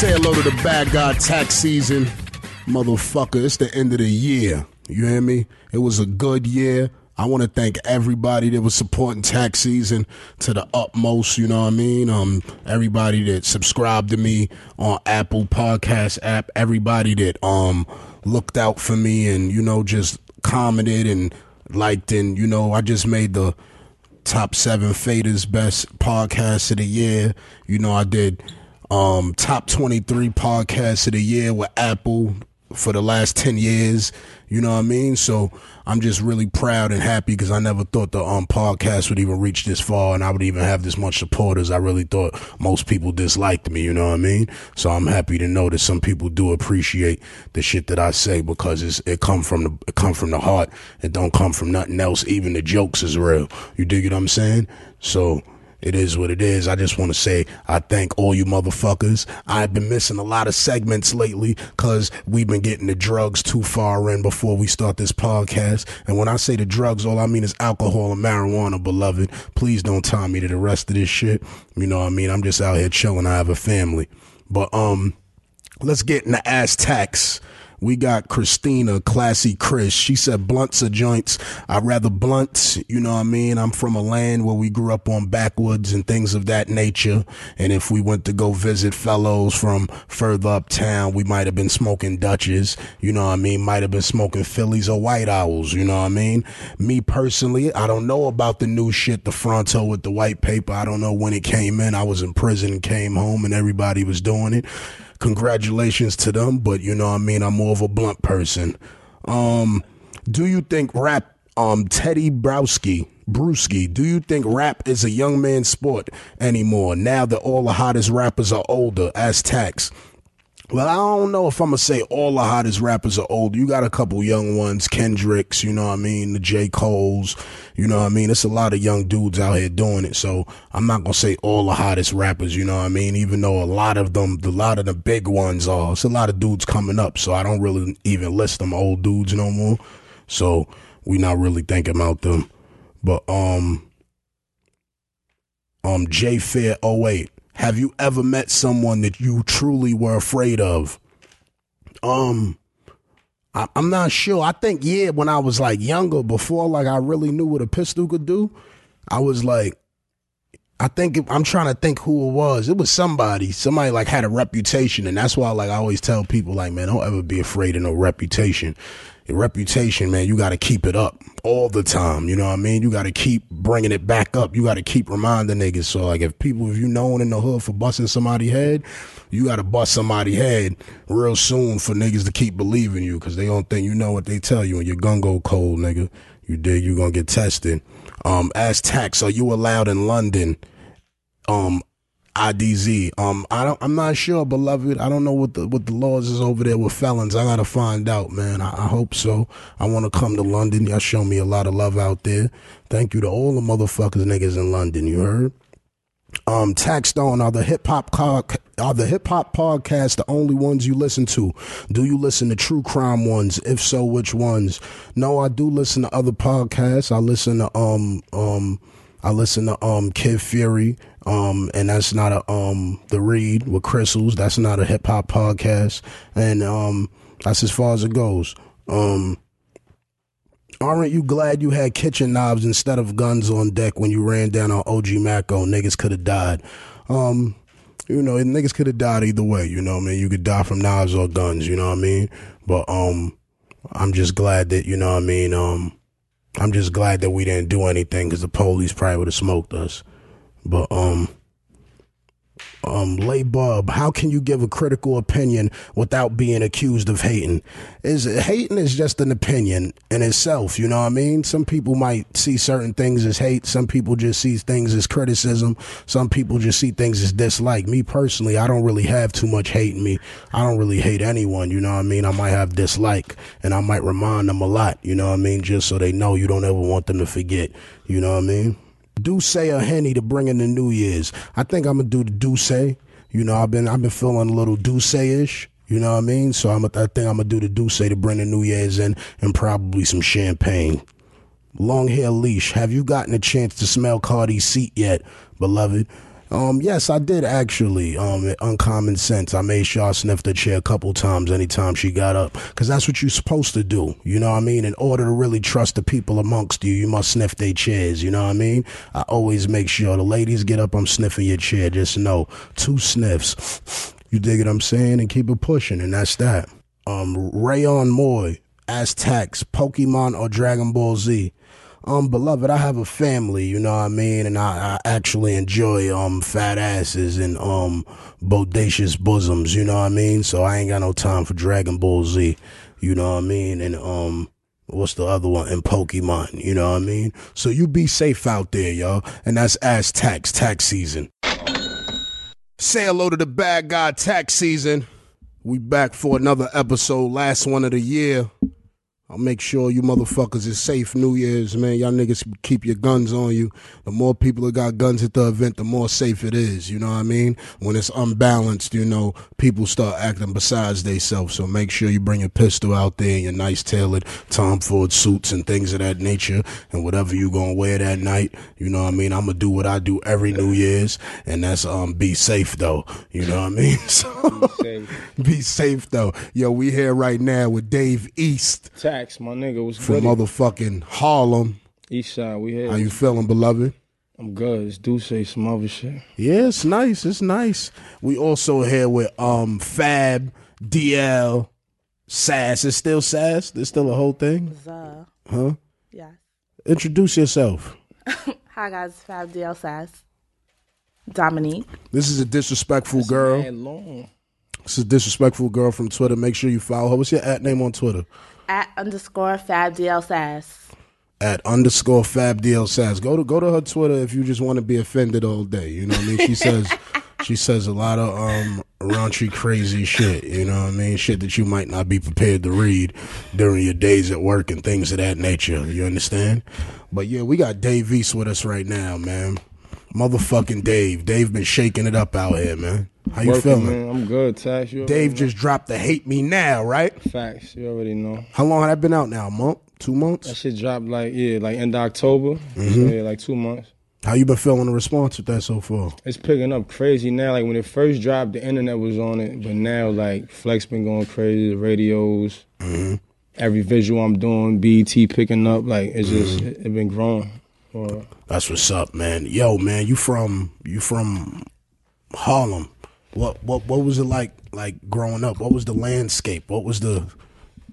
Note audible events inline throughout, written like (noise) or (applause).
Say hello to the bad guy tax season. Motherfucker, it's the end of the year. You hear me? It was a good year. I want to thank everybody that was supporting tax season to the utmost. You know what I mean? Um, everybody that subscribed to me on Apple Podcast app, everybody that um looked out for me and you know just commented and liked and you know I just made the top seven faders best podcast of the year. You know I did um top twenty three podcasts of the year with Apple for the last 10 years. You know what I mean? So I'm just really proud and happy because I never thought the um, podcast would even reach this far and I would even have this much supporters. I really thought most people disliked me. You know what I mean? So I'm happy to know that some people do appreciate the shit that I say because it's, it come from the, it come from the heart. It don't come from nothing else. Even the jokes is real. You dig what I'm saying? So, it is what it is. I just want to say I thank all you motherfuckers. I've been missing a lot of segments lately because we've been getting the drugs too far in before we start this podcast. And when I say the drugs, all I mean is alcohol and marijuana, beloved. Please don't tie me to the rest of this shit. You know what I mean? I'm just out here chilling. I have a family. But, um, let's get into tax. We got Christina, classy Chris. She said blunts or joints. I'd rather blunts. You know what I mean? I'm from a land where we grew up on backwoods and things of that nature. And if we went to go visit fellows from further uptown, we might have been smoking Dutches. You know what I mean? Might have been smoking Phillies or White Owls. You know what I mean? Me personally, I don't know about the new shit, the Fronto with the white paper. I don't know when it came in. I was in prison and came home and everybody was doing it congratulations to them, but you know I mean, I'm more of a blunt person. Um, do you think rap, um, Teddy Browski, Brewski, do you think rap is a young man's sport anymore now that all the hottest rappers are older as tax? Well, I don't know if I'm gonna say all the hottest rappers are old. You got a couple young ones, Kendricks, you know what I mean, the J. Cole's, you know what I mean. It's a lot of young dudes out here doing it. So I'm not gonna say all the hottest rappers, you know what I mean. Even though a lot of them, a lot of the big ones are, it's a lot of dudes coming up. So I don't really even list them old dudes no more. So we not really thinking about them. But um, um, J Fair 08. Have you ever met someone that you truly were afraid of? Um, I, am not sure. I think yeah, when I was like younger, before like I really knew what a pistol could do, I was like, I think it, I'm trying to think who it was. It was somebody. Somebody like had a reputation, and that's why like I always tell people like, man, don't ever be afraid of no reputation your reputation, man, you got to keep it up all the time. You know what I mean? You got to keep bringing it back up. You got to keep reminding niggas. So like, if people, if you known in the hood for busting somebody head, you got to bust somebody head real soon for niggas to keep believing you because they don't think you know what they tell you and your gun go cold, nigga. You dig? You gonna get tested. Um, as tax, are you allowed in London? Um, IDZ. Um, I don't. I'm not sure, beloved. I don't know what the what the laws is over there with felons. I gotta find out, man. I, I hope so. I want to come to London. Y'all show me a lot of love out there. Thank you to all the motherfuckers niggas in London. You heard? Um, Taxstone are the hip hop are the hip hop podcasts the only ones you listen to? Do you listen to true crime ones? If so, which ones? No, I do listen to other podcasts. I listen to um um I listen to um Kid Fury. Um, and that's not a um the read with Crystals. That's not a hip hop podcast, and um that's as far as it goes. Um, aren't you glad you had kitchen knobs instead of guns on deck when you ran down on OG Maco? Niggas could have died. Um, you know, niggas could have died either way. You know, I mean, you could die from knives or guns. You know what I mean? But um, I'm just glad that you know what I mean. Um, I'm just glad that we didn't do anything because the police probably would have smoked us. But um um Lay Bub, how can you give a critical opinion without being accused of hating? Is hating is just an opinion in itself, you know what I mean? Some people might see certain things as hate, some people just see things as criticism, some people just see things as dislike. Me personally, I don't really have too much hate in me. I don't really hate anyone, you know what I mean? I might have dislike and I might remind them a lot, you know what I mean? Just so they know you don't ever want them to forget, you know what I mean? D'usse or Henny to bring in the New Year's. I think I'm gonna do the D'usse. You know, I've been I've been feeling a little D'usse ish. You know what I mean? So I'm I think I'm gonna do the D'usse to bring the New Year's in, and probably some champagne. Long hair leash. Have you gotten a chance to smell Cardi's seat yet, beloved? Um, yes, I did actually. Um, uncommon sense. I made sure I sniffed the chair a couple times anytime she got up, because that's what you're supposed to do. You know what I mean? In order to really trust the people amongst you, you must sniff their chairs. You know what I mean? I always make sure the ladies get up. I'm sniffing your chair. Just know two sniffs. You dig what I'm saying? And keep it pushing, and that's that. Um, Rayon Moy, Aztecs, Pokemon, or Dragon Ball Z um, beloved, I have a family, you know what I mean, and I, I actually enjoy um fat asses and um bodacious bosoms, you know what I mean. So I ain't got no time for Dragon Ball Z, you know what I mean, and um. What's the other one? And Pokemon, you know what I mean? So you be safe out there, y'all. And that's ass tax, tax season. Say hello to the bad guy tax season. We back for another episode, last one of the year. I'll make sure you motherfuckers is safe New Year's, man. Y'all niggas keep your guns on you. The more people that got guns at the event, the more safe it is. You know what I mean? When it's unbalanced, you know, people start acting besides themselves. So make sure you bring your pistol out there and your nice tailored Tom Ford suits and things of that nature. And whatever you gonna wear that night, you know what I mean? I'm gonna do what I do every New Year's, and that's um be safe though. You know what I mean? (laughs) So be safe, be safe though. Yo, we here right now with Dave East my nigga. was from motherfucking Harlem. East side, we here. How you feeling, beloved? I'm good. It's do say some other shit. Yeah, it's nice. It's nice. We also here with um Fab, DL, Sass. It's still Sass. There's still a whole thing. Uh, huh? Yeah. Introduce yourself. (laughs) Hi guys, Fab DL Sass. Dominique. This is a disrespectful That's girl. Long. This is a disrespectful girl from Twitter. Make sure you follow her. What's your at name on Twitter? At underscore Fab DL Sass. At underscore Fab DL Sass. Go to go to her Twitter if you just want to be offended all day. You know what I mean? She says (laughs) she says a lot of um raunchy crazy shit. You know what I mean? Shit that you might not be prepared to read during your days at work and things of that nature. You understand? But yeah, we got Dave East with us right now, man. Motherfucking Dave. Dave been shaking it up out here, man. How you Working, feeling? Man. I'm good, Tash. You Dave just dropped the "Hate Me Now," right? Facts. You already know. How long had that been out now? A month? Two months? That shit dropped like yeah, like end of October. Mm-hmm. So yeah, like two months. How you been feeling the response with that so far? It's picking up crazy now. Like when it first dropped, the internet was on it, but now like Flex been going crazy. The radios, mm-hmm. every visual I'm doing, BT picking up. Like it's just mm-hmm. it, it, been growing. That's what's up, man. Yo, man, you from you from Harlem? What what what was it like like growing up? What was the landscape? What was the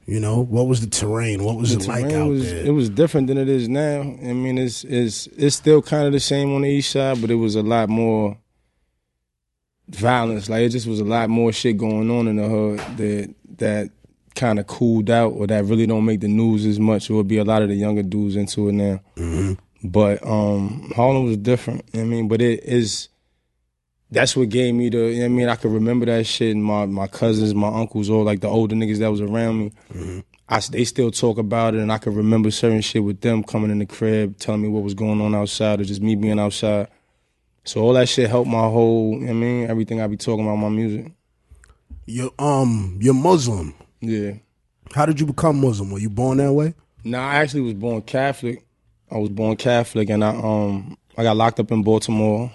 you know, what was the terrain? What was the it like out was, there? It was different than it is now. I mean, it's it's it's still kind of the same on the east side, but it was a lot more violence. Like it just was a lot more shit going on in the hood that that kind of cooled out, or that really don't make the news as much. It would be a lot of the younger dudes into it now. Mm-hmm. But um, Harlem was different. I mean, but it is that's what gave me the. You know I mean, I could remember that shit. And my my cousins, my uncles, all like the older niggas that was around me. Mm-hmm. I, they still talk about it, and I could remember certain shit with them coming in the crib, telling me what was going on outside, or just me being outside. So all that shit helped my whole. You know I mean, everything I be talking about my music. You're um, you're Muslim. Yeah. How did you become Muslim? Were you born that way? Nah, I actually was born Catholic. I was born Catholic, and I um I got locked up in Baltimore.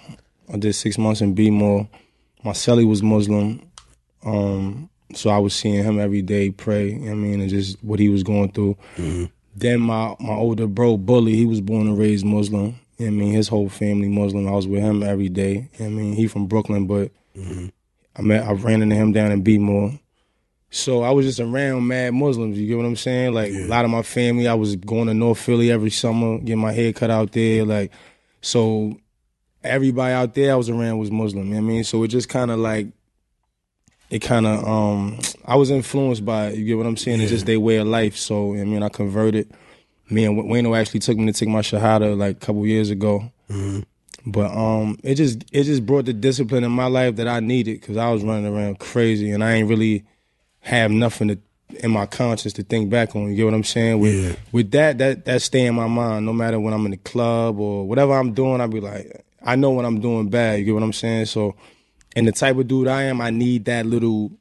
I did six months in B-more. My celly was Muslim. Um, so I was seeing him every day pray, you know I mean, and just what he was going through. Mm-hmm. Then my, my older bro, Bully, he was born and raised Muslim. You know I mean, his whole family Muslim. I was with him every day. You know I mean, he from Brooklyn, but mm-hmm. I met I ran into him down in B-more. So I was just around mad Muslims. You get what I'm saying? Like yeah. a lot of my family, I was going to North Philly every summer, getting my hair cut out there. Like, so everybody out there I was around was Muslim. You know what I mean, so it just kind of like it kind of um I was influenced by it. You get what I'm saying? Yeah. It's just their way of life. So I mean, I converted. Me and Wayno actually took me to take my shahada like a couple years ago. Mm-hmm. But um, it just it just brought the discipline in my life that I needed because I was running around crazy and I ain't really have nothing to in my conscience to think back on. You get what I'm saying? With yeah. with that, that that stay in my mind. No matter when I'm in the club or whatever I'm doing, I'll be like, I know when I'm doing bad. You get what I'm saying? So, and the type of dude I am, I need that little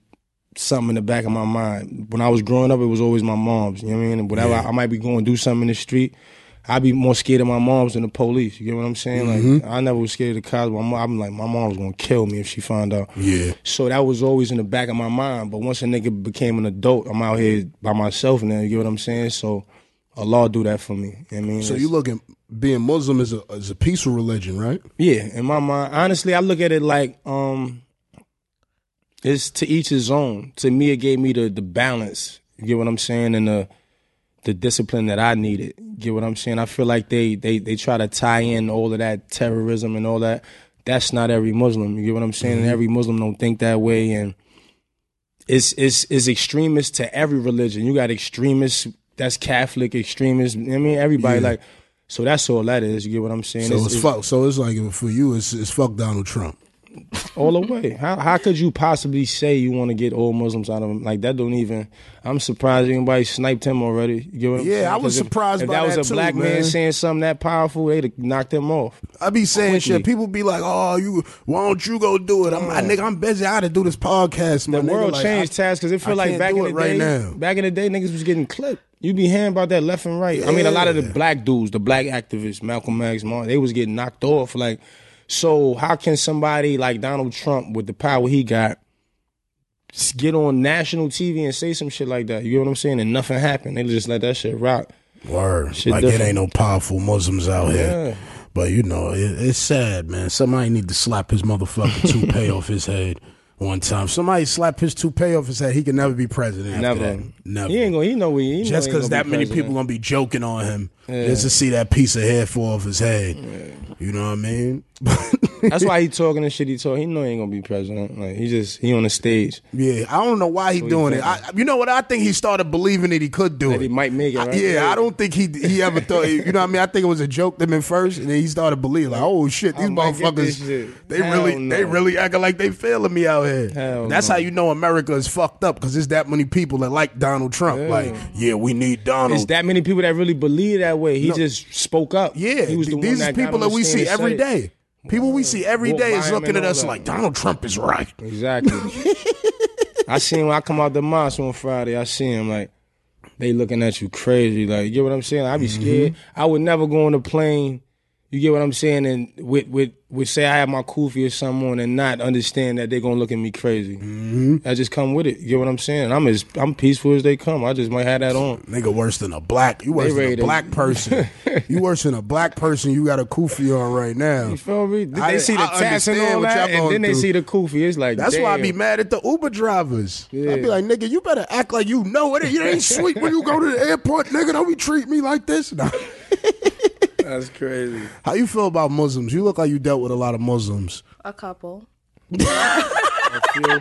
something in the back of my mind. When I was growing up, it was always my mom's. You know what I mean? And whatever yeah. I, I, might be going to do something in the street, I be more scared of my moms than the police. You get what I'm saying? Like Mm-hmm. I never was scared of the cops. My mom, I'm like my mom was gonna kill me if she found out. Yeah. So that was always in the back of my mind. But once a nigga became an adult, I'm out here by myself now. You get what I'm saying? So Allah do that for me. You know what I mean, So you look at being Muslim as a as a peaceful religion, right? yeah, in my mind, honestly, I look at it like um, it's to each his own. To me, it gave me the the balance. You get what I'm saying, and the the discipline that I needed. Get what I'm saying? I feel like they they they try to tie in all of that terrorism and all that. That's not every Muslim. You get what I'm saying? And every Muslim don't think that way, and it's it's it's extremist to every religion. You got extremists. That's Catholic extremists. I mean, everybody Yeah. like. So that's all that is. You get what I'm saying? So it's, fuck. So it's like for you, it's it's fuck Donald Trump. All the way. How how could you possibly say you want to get all Muslims out of him? Like that don't even. I'm surprised anybody sniped him already. You get what I'm Yeah, saying? I was surprised If by that was that a too, black man. man. saying something that powerful, they'd have knocked him off. I be saying shit. People be like, "Oh, you why don't you go do it?" I'm like, nigga, I'm busy. I got to do this podcast. The world Like, changed, I- Taz, because it I feel like back in the right day, now. back in the day, niggas was getting clipped. You be hearing about that left and right. I mean, a lot of the black dudes, the black activists, Malcolm X, Martin, they was getting knocked off. Like, so how can somebody like Donald Trump, with the power he got, get on national TV and say some shit like that? You get what I'm saying? And nothing happened. They just let that shit rock. Word. Shit like it ain't no powerful Muslims out here. But you know, it, it's sad, man. Somebody need to slap his motherfucking toupee (laughs) off his head one time. Somebody slapped his toupee off and said He can never be president. After Never. that. Never. He ain't gonna. He know he. he Just because that be many president. people gonna be joking on him just to see that piece of hair fall off his head. You know what I mean? (laughs) That's why he talking the shit he talk. He know he ain't gonna be president. Like he just he on the stage. Yeah, I don't know why he doing it. I, you know what? I think he started believing that he could do That it. he might make it, I- right? yeah. I don't think he he ever thought. You know what I mean? I think it was a joke to him at first, and then he started believing like, oh shit, these I might get this motherfuckers, shit. they Hell really they no. really acting like they failing me out here. Hell That's no. how you know America is fucked up because there's that many people that like Donald Trump. Like, yeah, we need Donald. It's that many people that really believe that way. He just spoke up. Yeah, he was the th- one these that people on that the we stand see and every said it. day. People we see every day is him looking at us like Donald Trump is right. Exactly. I seen when I come out the mosque on Friday. I see him like they looking at you crazy. Like you get what I'm saying? I be Mm-hmm. scared. I would never go on a plane. You get what I'm saying? And with with with say I have my kufi or something on and not understand that they're gonna look at me crazy. Mm-hmm. I just come with it. You get what I'm saying? I'm as I'm peaceful as they come. I just might have that on. Nigga worse than a black. You worse than a to- black person. (laughs) you worse than a black person. You got a kufi on right now. You feel me? They I- see the I tats and all that, and then they through. see the kufi. It's like That's why I be mad at the Uber drivers. I Yeah. be like, nigga, you better act like you know it. You ain't sweet when you go to the airport, nigga. Don't be treat me like this. (laughs) Nah. That's crazy. How you feel about Muslims? You look like you dealt with a lot of Muslims. A couple. A few.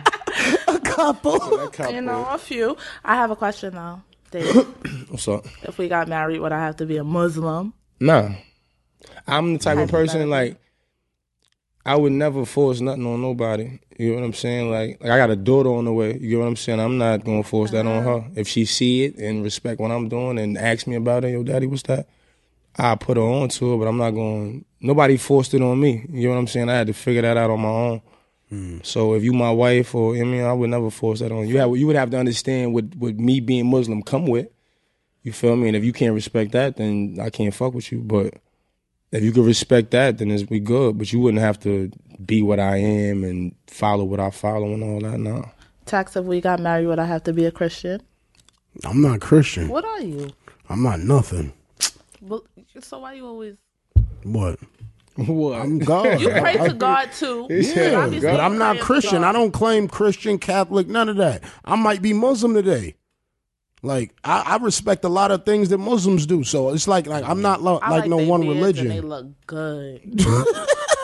A couple. A couple. (laughs) You know, a few. I have a question though. Dave, (coughs) What's up? if we got married, would I have to be a Muslim? Nah. I'm the type of person like I would never force nothing on nobody. You know what I'm saying? Like, like I got a daughter on the way. You get what I'm saying? I'm not gonna force that on uh-huh. her. If she see it and respect what I'm doing and ask me about it, yo, daddy, what's that? I put her on to it, but I'm not going. Nobody forced it on me. You know what I'm saying? I had to figure that out on my own. Hmm. So if you my wife or I mean, I would never force that on you. Have, you would have to understand what what me being Muslim come with. You feel me? And if you can't respect that, then I can't fuck with you. But if you could respect that, then it's be good. But you wouldn't have to be what I am and follow what I follow and all that. No. Tax, if we got married, would I have to be a Christian? I'm not Christian. What are you? I'm not nothing. Well, so why you always What? What? I'm God. you pray to God too? Yeah, Obviously But I'm not Christian. I don't claim Christian, Catholic, none of that. I might be Muslim today. Like I, I respect a lot of things that Muslims do. So it's like like I'm not lo- I like, no one religion. And they look good. (laughs)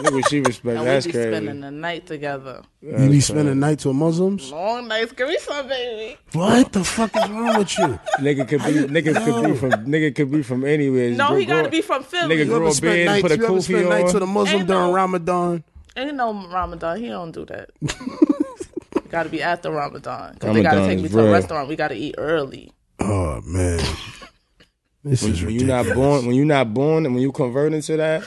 Look what she respect. And That's we be crazy. spending the night together. you be spending nights with Muslims? Long nights. Give me some, baby. What the fuck is wrong with you? Nigga could be nigga could be from nigga could be from anywhere. No, Grow- he got to be from Philly. Nigga You grow ever a spend beard, nights? put a You ever kufi spend nights with a on. Muslim Ain't during no- Ramadan? Ain't no Ramadan. He don't do that. (laughs) got to be after Ramadan. Because they got to take is me to a restaurant. We got to eat early. Oh man, this is When you ridiculous. not born, when you're not born, and when you convert into that,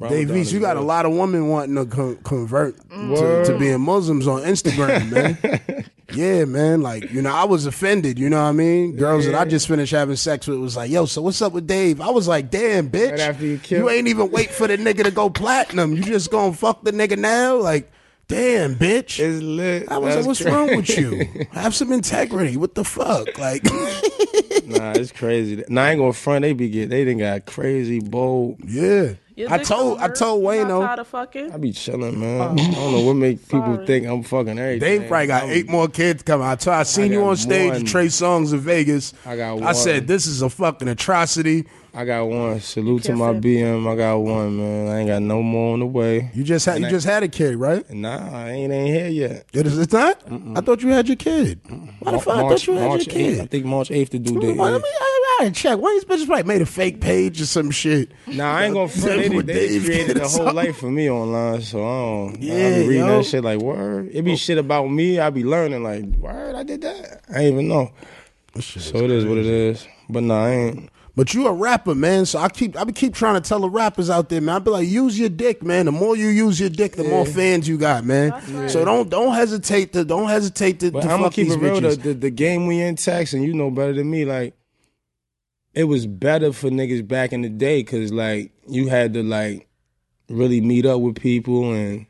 Dave Ramadan East, is you got a lot of women wanting to con- convert mm. to, to being Muslims on Instagram, man. (laughs) yeah, man. Like, you know, I was offended, you know what I mean? Girls that I just finished having sex with was like, yo, so what's up with Dave? I was like, damn, bitch. Right after you kill- ain't even wait for the nigga to go platinum. You just gonna fuck the nigga now? Like, damn, bitch. It's lit. I was like, what's crazy. wrong with you? (laughs) Have some integrity. What the fuck? Like, Nah, it's crazy. Nah, I ain't gonna front. They be get. They didn't got crazy bold. yeah. Your I told don't I told Wayne though. tired of fucking? I be chilling, man. Oh, I don't know what make people Sorry. think I'm fucking everything. Dave probably got I'm- eight more kids coming. I told I seen you on stage one. at Trey Songz in Vegas. I got One. I said this is a fucking atrocity. I got one. Salute to my BM. I got one, man. I ain't got no more on the way. You just had And you I- just had a kid, right? Nah, I ain't ain't here yet. It is it's not. I thought you had your kid. Why the fuck? I thought you had March your 8th. I think March 8th to do Well, date. let me. I, I gotta check. One of these bitches probably made a fake page or some shit. Nah, I ain't gonna front. They, With they created Kid a whole life for me online, so I don't. Yeah, I be reading yo. that shit like word. It be oh. shit about me. I be learning like word. I did that. I ain't even know. So it is what it is. But nah, I ain't. But you a rapper, man. So I keep I be keep trying to tell the rappers out there, man. I be like, use your dick, man. The more you use your dick, the more fans you got, man. So don't don't hesitate to don't hesitate to, But to I'm gonna keep it real. The, the the game we in tax, and you know better than me. Like it was better for niggas back in the day, cause like you had to like really meet up with people and.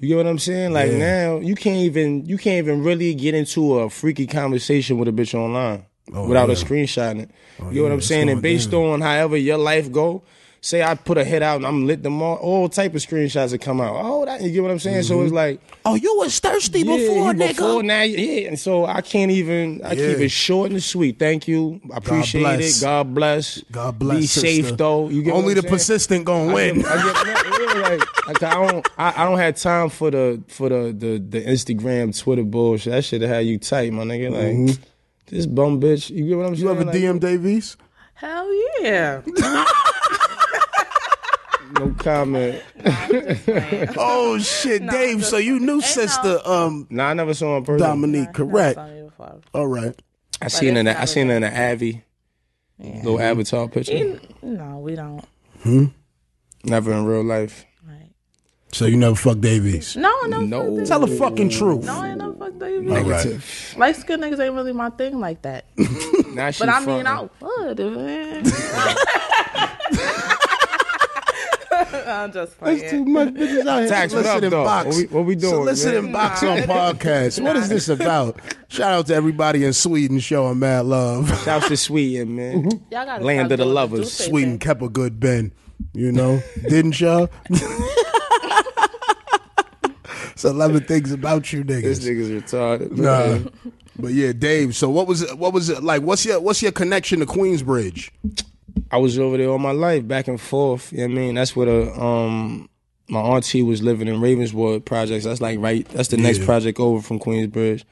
You get what I'm saying? Like Yeah. now, you can't even you can't even really get into a freaky conversation with a bitch online Oh, without a yeah. screenshotting it. Oh, you get yeah, what I'm it's saying? And based down. on however your life go, say I put a hit out and I'm lit them all, all type of screenshots that come out. Oh, that you get what I'm saying? So it's mm-hmm. like oh, you was thirsty before, yeah, nigga. before now, yeah. And so I can't even. I keep it short and sweet. Thank you. I appreciate bless. it. God bless. God bless. Be safe though. You get what Only I'm the saying? persistent gonna I win. get, I get yeah, like, like I don't I, I don't have time for the for the the, the Instagram Twitter bullshit. That shit had you tight, my nigga. Like mm-hmm. This bum bitch. You get what I'm saying? you ever Like, DM Dave East? Hell yeah. (laughs) No comment. (laughs) Oh shit, No, Dave. just- So you knew Ain't sister um nah, I never saw her in person. Dominique, correct? That's on you before. All right. I seen her. in it's the- I seen her in the Avi. Little avatar picture. You- No, we don't. Hmm. Never in real life. Right. So you never fucked Dave East. No, no. No. Tell the fucking truth. No, I ain't no fuck David. All right. Light skin niggas ain't really my thing like that. (laughs) Now she But I mean, frontin'. I would, man. (laughs) I'm just There's playing. too much bitches out here. Tax, what up, soliciting though? box. What we- what we doing, Soliciting man? box on (laughs) podcast. What is this about? Shout out to everybody in Sweden showing mad love. Shouts to Sweden, man. Mm-hmm. Y'all gotta Land stop of the doing lovers. Duce Sweden thing. kept a good Ben. You know, didn't y'all? It's eleven things about you niggas. This niggas. retarded. man. Nah. But yeah, Dave. So what was it? What was it like? What's your What's your connection to Queensbridge? I was over there all my life, back and forth. You know what I mean? That's where the um my auntie was living in Ravenswood projects. That's like right that's the next project over from Queensbridge.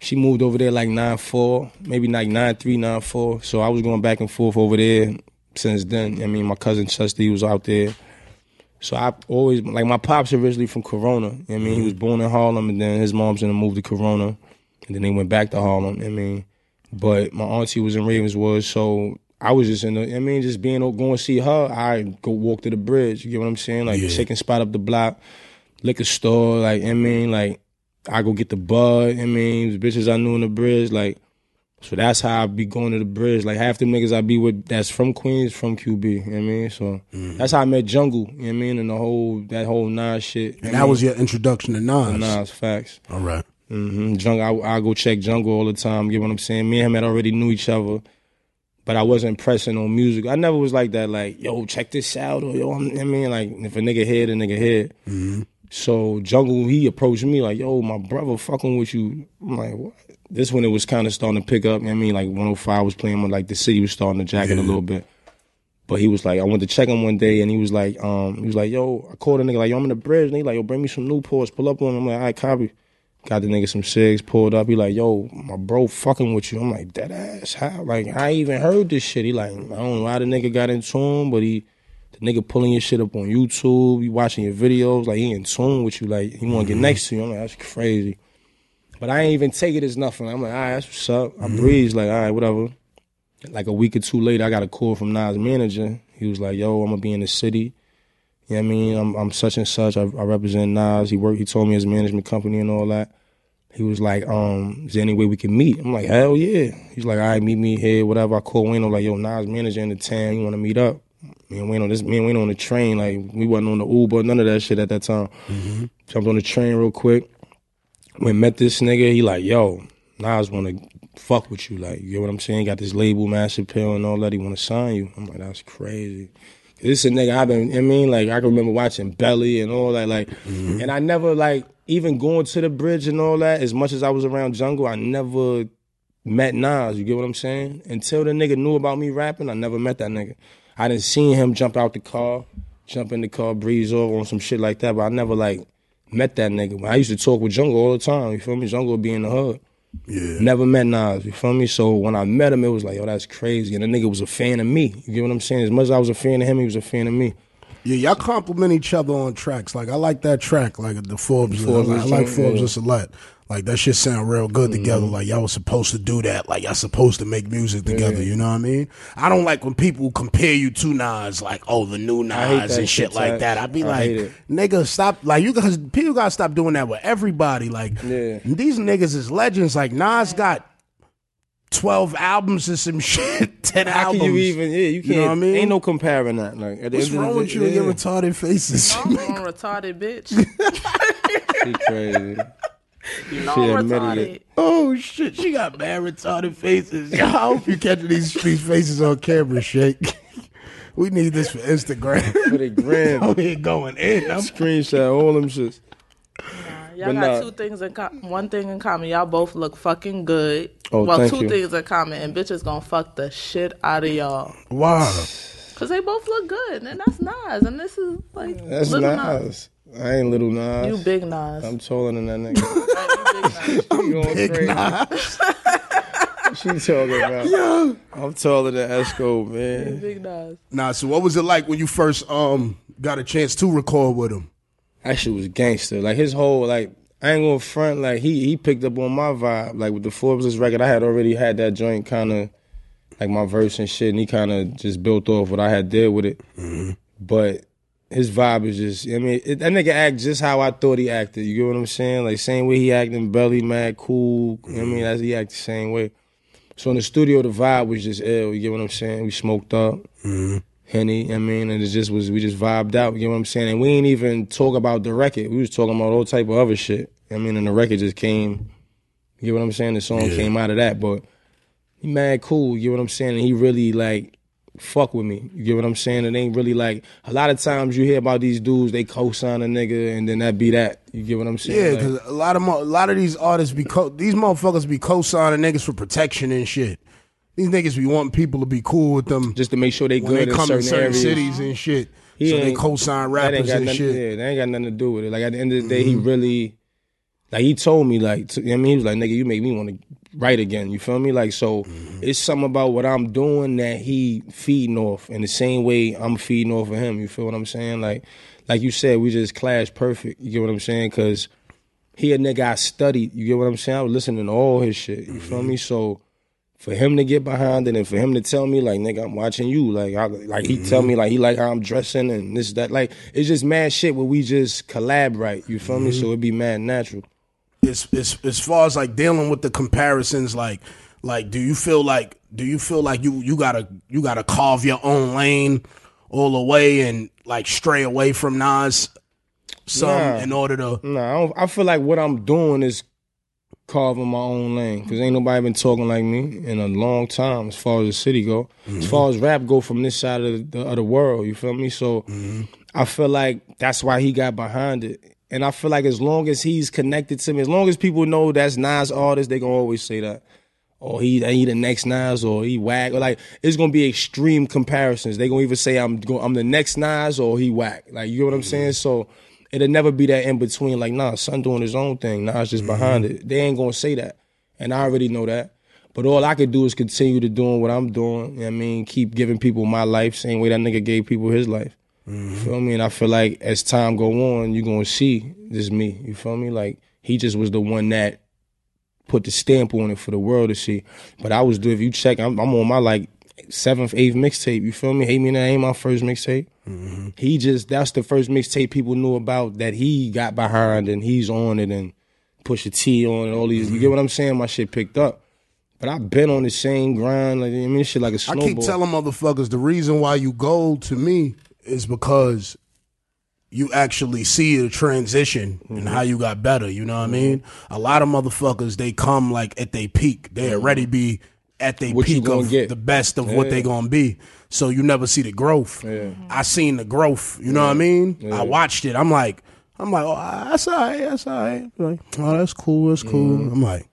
She moved over there like nine four, maybe like nine three, nine four. So I was going back and forth over there since then. I mean my cousin Chesty was out there. So I always like my pops originally from Corona. You know what I mean, he mm-hmm. was born in Harlem and then his mom's gonna move to Corona. And then they went back to Harlem. you know I mean, but my auntie was in Ravenswood, so I was just in the. I mean, just being going to see her. I go walk to the bridge. You get what I'm saying? Like Yeah. chicken spot up the block, liquor store. Like you know what I mean, like I go get the bud. you know what I mean, the bitches I knew in the bridge. Like so that's how I be going to the bridge. Like half the niggas I be with that's from Queens, from QB. You know what I mean? So that's how I met Jungle. You know what I mean? And the whole that whole Nas shit. And that mean? was your introduction to Nas. Nas facts. All right. hmm Jungle, I, I go check Jungle all the time. You get what I'm saying? Me and him had already knew each other, but I wasn't pressing on music. I never was like that. Like, yo, check this out, or yo, I'm- I mean, like, if a nigga head, a nigga head. So Jungle, he approached me like, yo, my brother fucking with you. I'm like, what? This one it was kind of starting to pick up. you know what I mean, like 105 was playing with like the city was starting to jack it a little bit. But he was like, I went to check him one day, and he was like, um, he was like, yo, I called a nigga like, yo, I'm in the bridge, and he like, yo, bring me some Newports, pull up on him. I'm like, all right, copy. Got the nigga some cigs, pulled up. He like, yo, my bro fucking with you. I'm like, dead ass. How? Like, I even heard this shit. He like, I don't know how the nigga got in tune, but he, the nigga pulling your shit up on YouTube, he watching your videos, like he in tune with you, like he want to get next to you. I'm like, that's crazy. But I ain't even take it as nothing. I'm like, all right, that's what's up. I breeze, like, all right, whatever. Like a week or two later, I got a call from Nas' manager. He was like, yo, I'm gonna be in the city. You know what I mean? I'm, I'm such and such. I, I represent Nas. He worked. He told me his management company and all that. he was like, um, is there any way we can meet? I'm like, hell yeah. He's like, all right, meet me here, whatever. I call Wayne. I'm like, yo, Nas manager in the town. You want to meet up? Me and Wayne on this. Me and Wayne on the train. Like we wasn't on the Uber, none of that shit at that time. Jumped on the train real quick. When met this nigga, he like, yo, Nas want to fuck with you. Like, you get what I'm saying? Got this label, Mass Appeal, and all that. He want to sign you. I'm like, that's crazy. This is a nigga I've been. I mean, like I can remember watching Belly and all that. Like, mm-hmm. and I never like even going to the bridge and all that. As much as I was around Jungle, I never met Nas. You get what I'm saying? Until the nigga knew about me rapping, I never met that nigga. I didn't see him jump out the car, jump in the car, breeze over on some shit like that. But I never like met that nigga. But I used to talk with Jungle all the time. You feel me? Jungle would be in the hood. Yeah. Never met Nas, you feel me? So when I met him, it was like, yo, that's crazy. And the nigga was a fan of me. You get what I'm saying? As much as I was a fan of him, he was a fan of me. Yeah, y'all compliment each other on tracks. Like I like that track, like the Forbes. Forbes I, like, I like Forbes yeah. just a lot. Like that shit sound real good together. Mm-hmm. Like y'all was supposed to do that. Like y'all supposed to make music together. You know what I mean? I don't like when people compare you to Nas, like oh the new Nas and shit shit, like Ty. that. I'd be I like, hate nigga, stop. Like you guys, people gotta stop doing that with everybody. Like Yeah. these niggas is legends. Like Nas got. 12 albums and some (laughs) shit, 10 How albums. can you even, yeah, you can't, You know what I mean? ain't no comparing that. Like, at the What's end of wrong the with day, you and your retarded faces? I'm a (laughs) retarded bitch. He (laughs) crazy. (laughs) You know She I'm admitted retarded. it. Oh shit, she got mad retarded faces. Yo, (laughs) I hope you catching these these faces on camera, Shake. (laughs) We need this for Instagram. For the gram. I'm here going in. I'm Screenshot all them shits. Y'all But got nah. two things in com- one thing in common. Y'all both look fucking good. Oh, well, thank two you. things in common, and bitches gonna fuck the shit out of y'all wow. because they both look good, and that's nice. and this is like That's little Nas. I ain't little Nas. You big Nas. I'm taller than that nigga. Right, (laughs) you big Nas. (laughs) You going Big crazy. Nas. (laughs) She talking about. Yeah. I'm taller than Esco, You man. big Nas. Nah, so what was it like when you first um got a chance to record with him? That shit was gangster. Like his whole like I ain't gonna front. Like he he picked up on my vibe. Like with the Forbes record, I had already had that joint kind of like my verse and shit, and he kind of just built off what I had did with it. But his vibe is just. I mean, it, that nigga act just how I thought he acted. You get what I'm saying? Like same way he acting, belly mad, cool. You know what I mean, that's he act the same way. So in the studio, the vibe was just ill. You get what I'm saying? We smoked up. Mm-hmm. Henny, I mean, and it just was we just vibed out, you know what I'm saying? And we ain't even talk about the record. We was talking about all type of other shit. I mean, and the record just came, you get what I'm saying? The song came out of that, but he mad cool, you get what I'm saying? And he really like fuck with me. You get what I'm saying? It ain't really like a lot of times you hear about these dudes, they co-sign a nigga and then that be that. You get what I'm saying? Yeah, Like, because a lot of mo- a lot of these artists be co- these motherfuckers be co-signing niggas for protection and shit. These niggas be wanting people to be cool with them just to make sure they when they good in come certain, in certain areas. cities and shit. He so they co-sign rappers and nothing, shit. Yeah, that ain't got nothing to do with it. Like at the end of the day, he mm-hmm. really, like he told me, like to, I mean, he was like, "Nigga, you make me want to write again." You feel me? Like so, mm-hmm. it's something about what I'm doing that he feeding off in the same way I'm feeding off of him. You feel what I'm saying? Like, like you said, we just clash perfect. You get what I'm saying? Because he a nigga I studied. You get what I'm saying? I was listening to all his shit. You feel mm-hmm. me? So for him to get behind it and for him to tell me like nigga I'm watching you like I, like he tell me mm-hmm. like he like how I'm dressing and this that like it's just mad shit where we just collab right you feel me so it be mad natural as, as as far as like dealing with the comparisons like like do you feel like do you feel like you you gotta you gotta carve your own lane all the way and like stray away from Nas some Nah. in order to nah I, I feel like what I'm doing is carving my own lane because ain't nobody been talking like me in a long time as far as the city go as mm-hmm. far as rap go from this side of the, of the world you feel me so mm-hmm. I feel like that's why he got behind it. And I feel like as long as he's connected to me, as long as people know that's Nas artist, they gonna always say that. Or he he the next Nas or he whack. Or like it's gonna be extreme comparisons. They gonna either say I'm I'm the next Nas or he whack. Like you know what I'm saying? Mm-hmm. So it'll never be that in between, like, nah, son doing his own thing. Nas just mm-hmm. behind it. They ain't gonna say that. And I already know that. But all I could do is continue to doing what I'm doing. You know what I mean, keep giving people my life, same way that nigga gave people his life. You feel me? And I feel like as time go on, you're gonna see this me. You feel me? Like he just was the one that put the stamp on it for the world to see. But I was doing. if you check, I'm, I'm on my like seventh, eighth mixtape. You feel me? Hate me now ain't my first mixtape. Mm-hmm. He just that's the first mixtape people knew about that he got behind and he's on it and push a T on and all these. You get mm-hmm. what I'm saying? My shit picked up. But I've been on the same grind. Like I mean, shit like a I snowball. keep telling motherfuckers the reason why you gold to me is because you actually see the transition Mm-hmm. and how you got better. You know what I mean? A lot of motherfuckers they come like at their peak. They already be at their Mm-hmm. Peak of get. the best of what they gonna be. So you never see the growth. I seen the growth. You know what I mean? I watched it. I'm like, I'm like, oh, that's all right. That's all right. Like, oh, that's cool. That's cool. Mm-hmm. I'm like.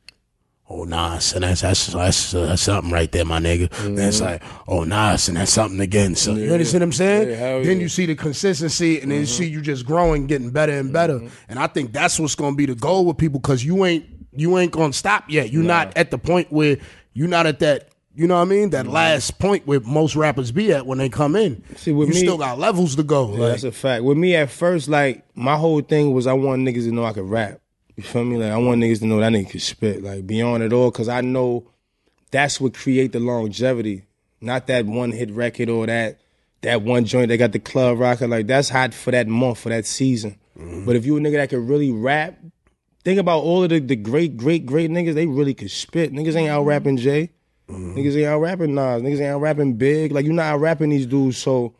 Oh nah, son, that's that's that's, uh, that's something right there, my nigga. Then it's like, oh nah, son, that's something again. So you understand what I'm saying? Mm-hmm. Yeah, then yeah. Mm-hmm. you see the consistency, and then you see you just growing, getting better and better. And I think that's what's gonna be the goal with people, because you ain't you ain't gonna stop yet. You're not at the point where you're not at that. You know what I mean? That last point where most rappers be at when they come in. Mm-hmm. See, with you me- still got levels to go. Yeah, like, that's a fact. With me at first, like my whole thing was I want niggas to know I could rap. You feel me? Like I want niggas to know that nigga can spit. Like beyond it all, cause I know that's what create the longevity. Not that one hit record or that that one joint that got the club rocker. Like that's hot for that month, for that season. Mm-hmm. But if you a nigga that can really rap, think about all of the, the great, great, great niggas, they really could spit. Niggas ain't out mm-hmm. rapping Jay. Mm-hmm. Niggas ain't out rapping Nas. Niggas ain't out rapping Big. Like you're not out rapping these dudes, so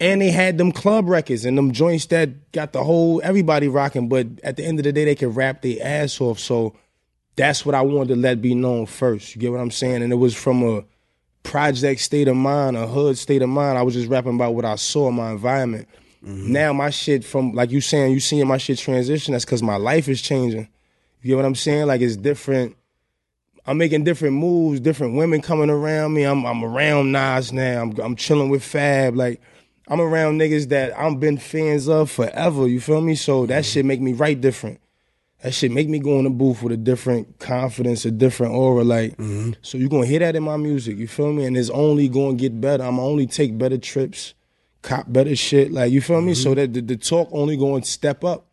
and they had them club records and them joints that got the whole everybody rocking. But at the end of the day, they could rap their ass off. So that's what I wanted to let be known first. You get what I'm saying? And it was from a project state of mind, a hood state of mind. I was just rapping about what I saw in my environment. Mm-hmm. Now my shit from like you saying, you seeing my shit transition. That's because my life is changing. You get what I'm saying? Like it's different. I'm making different moves, different women coming around me. I'm I'm around Nas now. I'm I'm chilling with Fab. Like I'm around niggas that I've been fans of forever. You feel me? So that mm-hmm. shit make me write different. That shit make me go in the booth with a different confidence, a different aura. Like, mm-hmm. so you gonna hear that in my music. You feel me? And it's only gonna get better. I'm only take better trips, cop better shit. Like, you feel me? Mm-hmm. So that the, the talk only going to step up.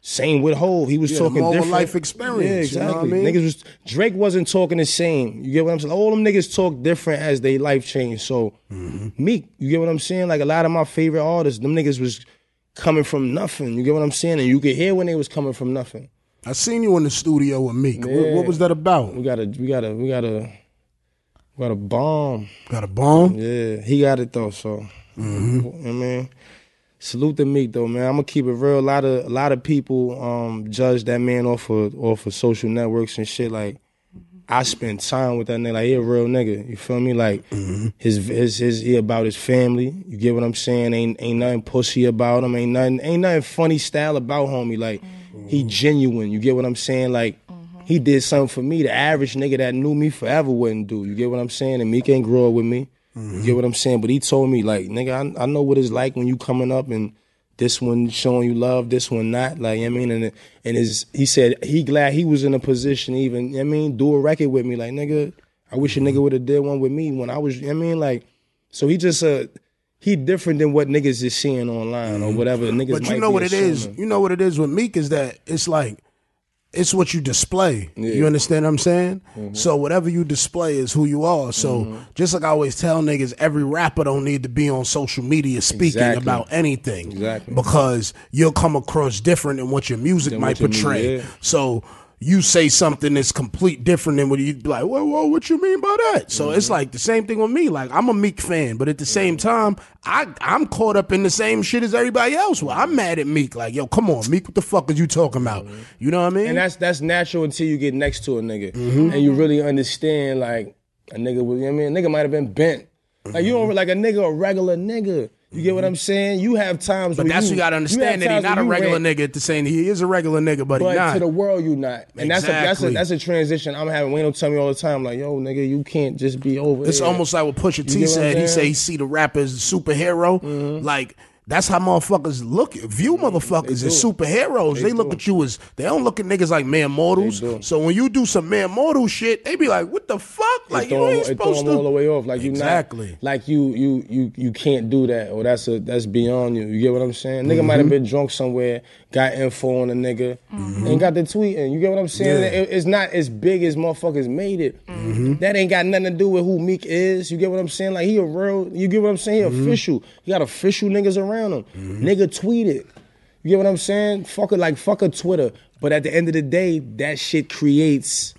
Same with Hove. He was Yeah, talking different. life experience, Yeah, you know what I exactly. mean? Niggas was Drake wasn't talking the same. You get what I'm saying? All them niggas talk different as they life changed. So Mm-hmm. Meek, you get what I'm saying? Like a lot of my favorite artists, them niggas was coming from nothing. You get what I'm saying? And you could hear when they was coming from nothing. I seen you in the studio with Meek. What, Yeah. what was that about? We gotta, we gotta, we gotta, we got a bomb. Got a bomb? Yeah, he got it though. So, Mm-hmm. you know what I mean, salute to Meek though, man. I'm gonna keep it real. A lot of, a lot of people um judge that man off of off of social networks and shit. Like, mm-hmm. I spend time with that nigga. Like, he a real nigga. You feel me? Like, mm-hmm. his his his he about his family. You get what I'm saying? Ain't ain't nothing pussy about him. Ain't nothing ain't nothing funny style about homie. Like, he mm-hmm. genuine. You get what I'm saying? Like. He did something for me the average nigga that knew me forever wouldn't do. You get what I'm saying? And Meek ain't grow up with me. You get what I'm saying? But he told me, like, nigga, I, I know what it's like when you coming up and this one showing you love, this one not. Like, you know what I mean? And and his, he said he glad he was in a position even, you know what I mean, do a record with me. Like, nigga, I wish a nigga would have did one with me when I was, you know what I mean? Like, so he just, uh, he different than what niggas is seeing online or whatever. Niggas But you know what it is? You know what it is with Meek is that it's like it's what you display. You understand what I'm saying? Mm-hmm. So whatever you display is who you are. So just like I always tell niggas, every rapper don't need to be on social media speaking Exactly. about anything. Exactly. Because you'll come across different than what your music Than might portray. yeah. So you say something that's complete different than what you'd be like, whoa, whoa, what you mean by that? So Mm-hmm. it's like the same thing with me. Like I'm a Meek fan, but at the same time, I I'm caught up in the same shit as everybody else. Well, I'm mad at Meek. Like, yo, come on, Meek, what the fuck are you talking about? You know what I mean? Mm-hmm. And that's that's natural until you get next to a nigga Mm-hmm. and you really understand like a nigga. You know what I mean, a nigga might have been bent. Like you don't like a nigga, a regular nigga. You get what I'm saying? You have times, but that's you, you gotta understand that he's not a regular rant, nigga at the same. He is a regular nigga, but, But not. to the world, you not, and that's a, that's a Exactly. that's a transition I'm having. Wayne tell me all the time, like, yo, nigga, you can't just be over. It's there. almost like what Pusha T get what I'm said. He saying? Mm-hmm. said he see the rapper as a superhero. Like that's how motherfuckers look view motherfuckers as superheroes. They, look do. at you as they don't look at niggas like man mortals. So when you do some man mortal shit, they be like, "What the fuck? Like you ain't it throw supposed them all the to." way off. Like you Exactly. not like you you you you can't do that or that's a that's beyond you. You get what I'm saying? Nigga might Mm-hmm. have been drunk somewhere, got info on a nigga, and got the tweet. And you get what I'm saying? Yeah. It- it's not as big as motherfuckers made it. Mm-hmm. That ain't got nothing to do with who Meek is. You get what I'm saying? Like he a real. You get what I'm saying? He Mm-hmm. official. He got official niggas around him. Nigga tweeted. You get what I'm saying? Fuck it, like fuck a Twitter. But at the end of the day, that shit creates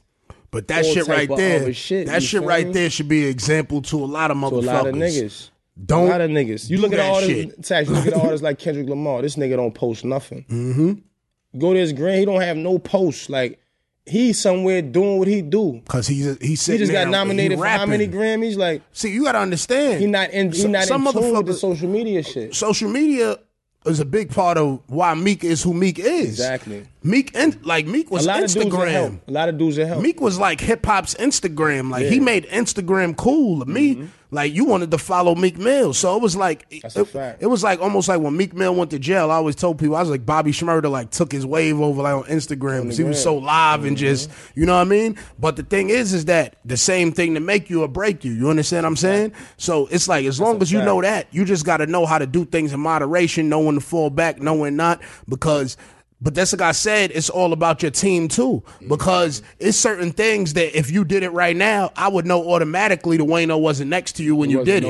But that shit right there, shit, that shit right me? there should be an example to a lot of to motherfuckers. a lot of niggas. Don't a lot of niggas. You look at all shit. this tax. You look at artists like (laughs) Kendrick Lamar. This nigga don't post nothing. Mm-hmm. Go to his grand. He don't have no posts. Like he's somewhere doing what he do. Cause he's he's He just got nominated for how many. Grammys? Like See, you gotta understand. he not in. He not some in tune with the social media shit. social media is a big part of why Meek is who Meek is. Exactly. Meek and like Meek A was lot of dudes that help. Instagram. A lot of dudes that help. Meek was like hip hop's Instagram. Like he Yeah. Mm-hmm. made Instagram cool. Me, like you wanted to follow Meek Mill, so it was like it, it was like almost like when Meek Mill went to jail. I always told people I was like Bobby Shmurda like took his wave over like on Instagram because he was so live and just Mm-hmm. you know what I mean. But the thing is, is that the same thing to make you or break you. You understand what I'm saying? So it's like as long as you fact. know that, you just got to know how to do things in moderation, know when to fall back, know when not, because. But that's like I said, it's all about your team too. Because it's certain things that if you did it right now, I would know automatically the Wayno wasn't next to you when you did it.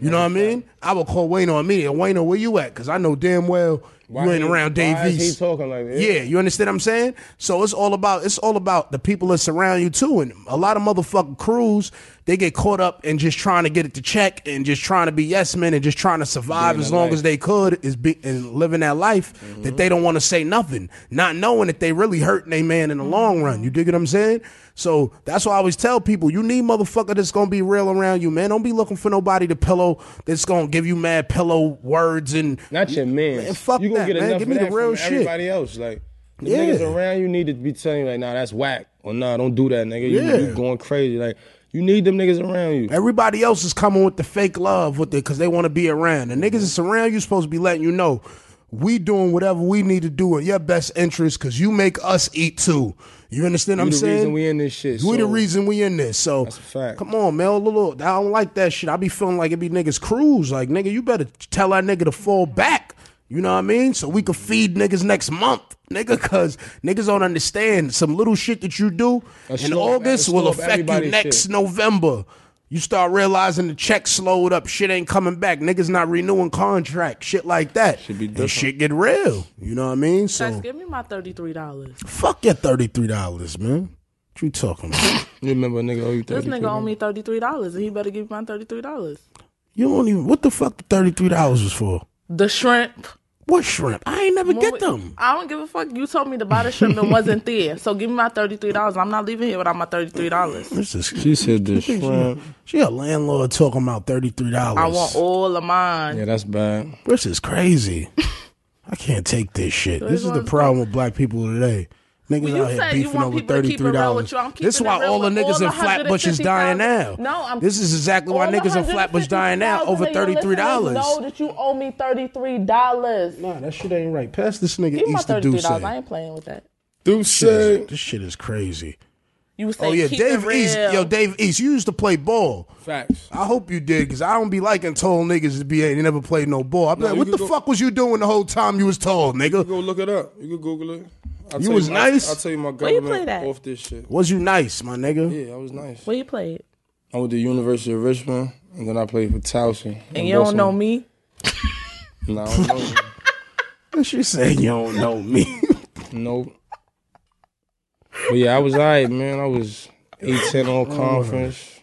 You know what I mean? I would call Wayno immediately. Wayno, where you at? Because I know damn well Why you ain't he- around Dave is he talking like that? Yeah, you understand what I'm saying? So it's all about it's all about the people that surround you too. And a lot of motherfucking crews, they get caught up in just trying to get it to check and just trying to be yes men and just trying to survive Living as long life. as they could is be and living that life that mm-hmm. they don't want to say nothing, not knowing that they really hurting a man in the long run. You dig what I'm saying? So that's why I always tell people you need motherfucker that's gonna be real around you, man. Don't be looking for nobody to pillow that's gonna give you mad pillow words and Not your man. Man, fuck you gonna that, get man. enough Give me the that real from shit. everybody else. Like the Yeah. niggas around you need to be telling you like, nah, that's whack. Or nah, don't do that, nigga. You, Yeah. you going crazy. Like you need them niggas around you. Everybody else is coming with the fake love with it because they want to be around. The niggas mm-hmm. that's around you supposed to be letting you know we doing whatever we need to do in your best interest because you make us eat too. You understand what I'm the saying? reason we in this shit. We the reason we in this. So a come on, man. A little, I don't like that shit. I be feeling like it be niggas cruise. Like nigga, you better tell that nigga to fall back. You know what I mean? So we could feed niggas next month, nigga. Cause niggas don't understand some little shit that you do That in August will affect you next shit. November. You start realizing the check slowed up, shit ain't coming back, niggas not renewing contract, shit like that. Should be and shit get real. You know what I mean? Guys, So give me my thirty three dollars. fuck your thirty three dollars, man. What you talking about? (laughs) You remember a nigga owe you This nigga owe me thirty three dollars, and he better give me my thirty three dollars. You don't even. What the fuck? The thirty three dollars was for? The shrimp. What shrimp? I ain't never When get we- them. I don't give a fuck. You told me to buy the shrimp and wasn't (laughs) there. So give me my thirty three dollars. I'm not leaving here without my thirty three dollars. This. She said the shrimp. She a landlord talking about thirty three dollars. I want all of mine. Yeah, that's bad. This is crazy. (laughs) I can't take this shit. This is the problem with black people today. Niggas Well, you out here said you beefing want over people to thirty keep it three real dollars. with you. This is why all the niggas all in the Flatbush is dying now. No, I'm- This is exactly why niggas in Flatbush dying now over thirty three dollars. Know that you owe me thirty three dollars. Nah, that shit ain't right. Pass this nigga Give me my Easter thirty three Duce. dollars. I ain't playing with that. Do say This shit is crazy. You would say, Oh yeah, keep Dave real. East. Yo, Dave East. You used to play ball. facts. I hope you did, cause I don't be liking tall niggas to be ain't never played no ball. I be No, like, what the go- fuck was you doing the whole time you was tall, nigga? Go look it up. You can Google it. I'll You was my- nice? I'll tell you my Where you played at? off this shit. Was you nice, my nigga? Yeah, I was nice. Where you played? I went to the University of Richmond, and then I played for Towson. And (laughs) (laughs) you don't know me. No, I don't know you. She said you don't know me. Nope. But yeah, I was alright, man. I was 8-10 all (laughs) conference.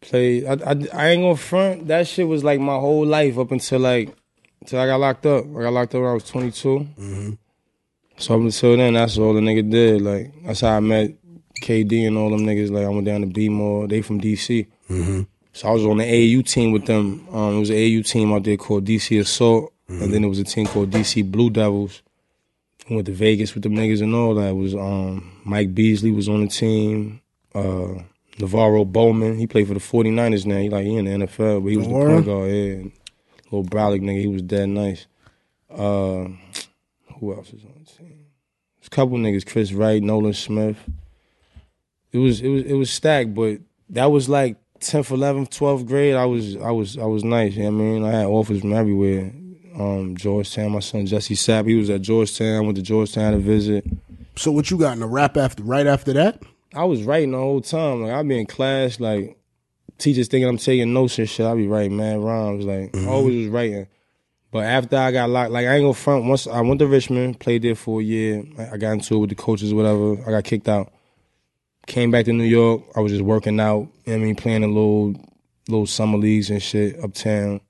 Played. I, I, I ain't gonna front. That shit was like my whole life up until like until I got locked up. I got locked up when I was 22. Mm-hmm. So up until then, that's all the nigga did. Like that's how I met KD and all them niggas. Like I went down to B-More. They from DC. So I was on the AU team with them. Um, it was an AU team out there called DC Assault, and then there was a team called DC Blue Devils. I went to Vegas with them niggas and all that. It was um, Mike Beasley was on the team. Uh, NaVorro Bowman, he played for the 49ers now. He like he in the NFL, but he was the Word? point guard. Yeah, little brolic nigga, he was dead nice. Uh, who else is on the team? There's a couple niggas, Chris Wright, Nolan Smith. It was it was it was stacked, but that was like 10th, 11th, 12th grade. I was I was I was nice. You know what I mean, I had offers from everywhere. Um, Georgetown, my son Jesse Sapp, he was at Georgetown. Went to Georgetown to visit. so what you got in the rap after right after that? I was writing the whole time. Like I'd be in class, like teachers thinking I'm taking notes and shit. I'd be writing mad rhymes. Like I always was writing. But after I got locked, like I ain't gonna front. Once I went to Richmond, played there for a year. I got into it with the coaches, whatever. I got kicked out. Came back to New York. I was just working out. You know what I mean, playing a little, little summer leagues and shit uptown.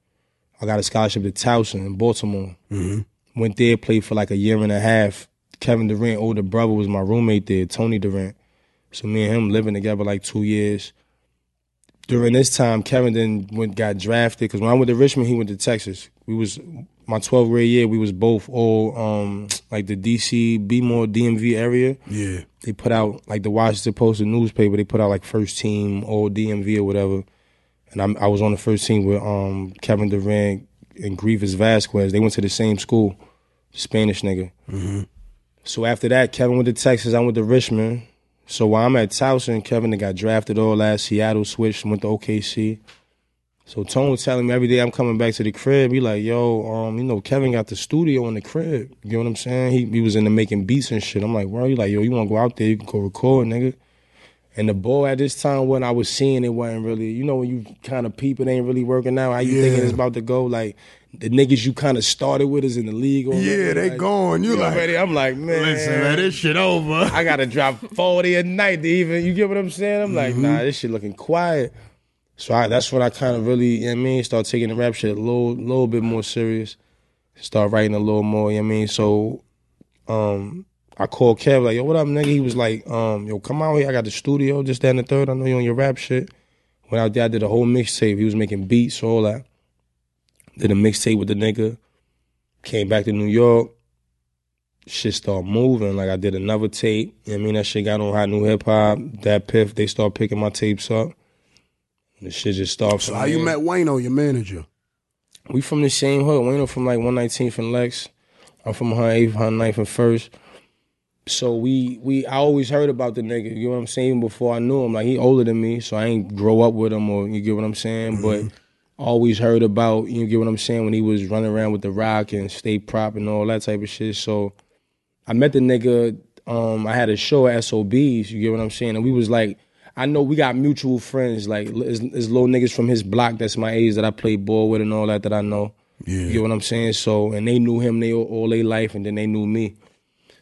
I got a scholarship to Towson in Baltimore. Mm-hmm. Went there, played for like a year and a half. Kevin Durant, older brother, was my roommate there, Tony Durant. So me and him living together like two years. During this time, Kevin then went got drafted because when I went to Richmond, he went to Texas. We was my 12th grade year. We was both all um like the DC, Bmore, DMV area. Yeah. They put out like the Washington Post, the newspaper. They put out like first team, all DMV or whatever. And I'm, I was on the first team with um Kevin Durant and Greivis Vasquez. They went to the same school, Spanish nigga. So after that, Kevin went to Texas. I went to Richmond. So while I'm at Towson, Kevin that got drafted all that. Seattle switched, went to OKC. So Tone was telling me every day I'm coming back to the crib. He like, yo, um, you know, Kevin got the studio in the crib. You know what I'm saying? He he was into making beats and shit. I'm like, bro, he like, yo, you wanna go out there? You can go record, nigga. And the ball at this time when I was seeing it wasn't really, you know, when you kind of peep it ain't really working out. How you Yeah. thinking it's about to go? Like the niggas you kind of started with is in the league. Already. Yeah, they like, gone. You like, already. I'm like, man, listen, man, this shit over. I gotta drop 40 a night to even, you get what I'm saying? I'm like, nah, this shit looking quiet. So I, that's when I kind of really, you know what I mean, start taking the rap shit a little, little bit more serious. Start writing a little more, you know what I mean? So um, I called Kev, like, yo, what up, nigga? He was like, um, yo, come out here. I got the studio, just and the third. I know you on your rap shit. Went out there, I did a whole mixtape. He was making beats, all that. Did a mixtape with the nigga. Came back to New York. Shit started moving. Like I did another tape. You know what I mean? That shit got on Hot New Hip Hop. DatPiff, they start picking my tapes up. The shit just started. So how you met Wayno, your manager? We from the same hood. Wayno from like 119th and Lex. I'm from 108th, 109th and First. So we we I always heard about the nigga. You know what I'm saying? Even before I knew him, like he older than me, so I ain't grow up with him or you get what I'm saying. But always heard about you get what I'm saying when he was running around with the Rock and State Prop and all that type of shit. So I met the nigga. Um, I had a show at SOBs. You get what I'm saying? And we was like, I know we got mutual friends. Like, it's, it's little niggas from his block that's my age that I played ball with and all that that I know. Yeah. You get what I'm saying? So, and they knew him they all, all their life, and then they knew me.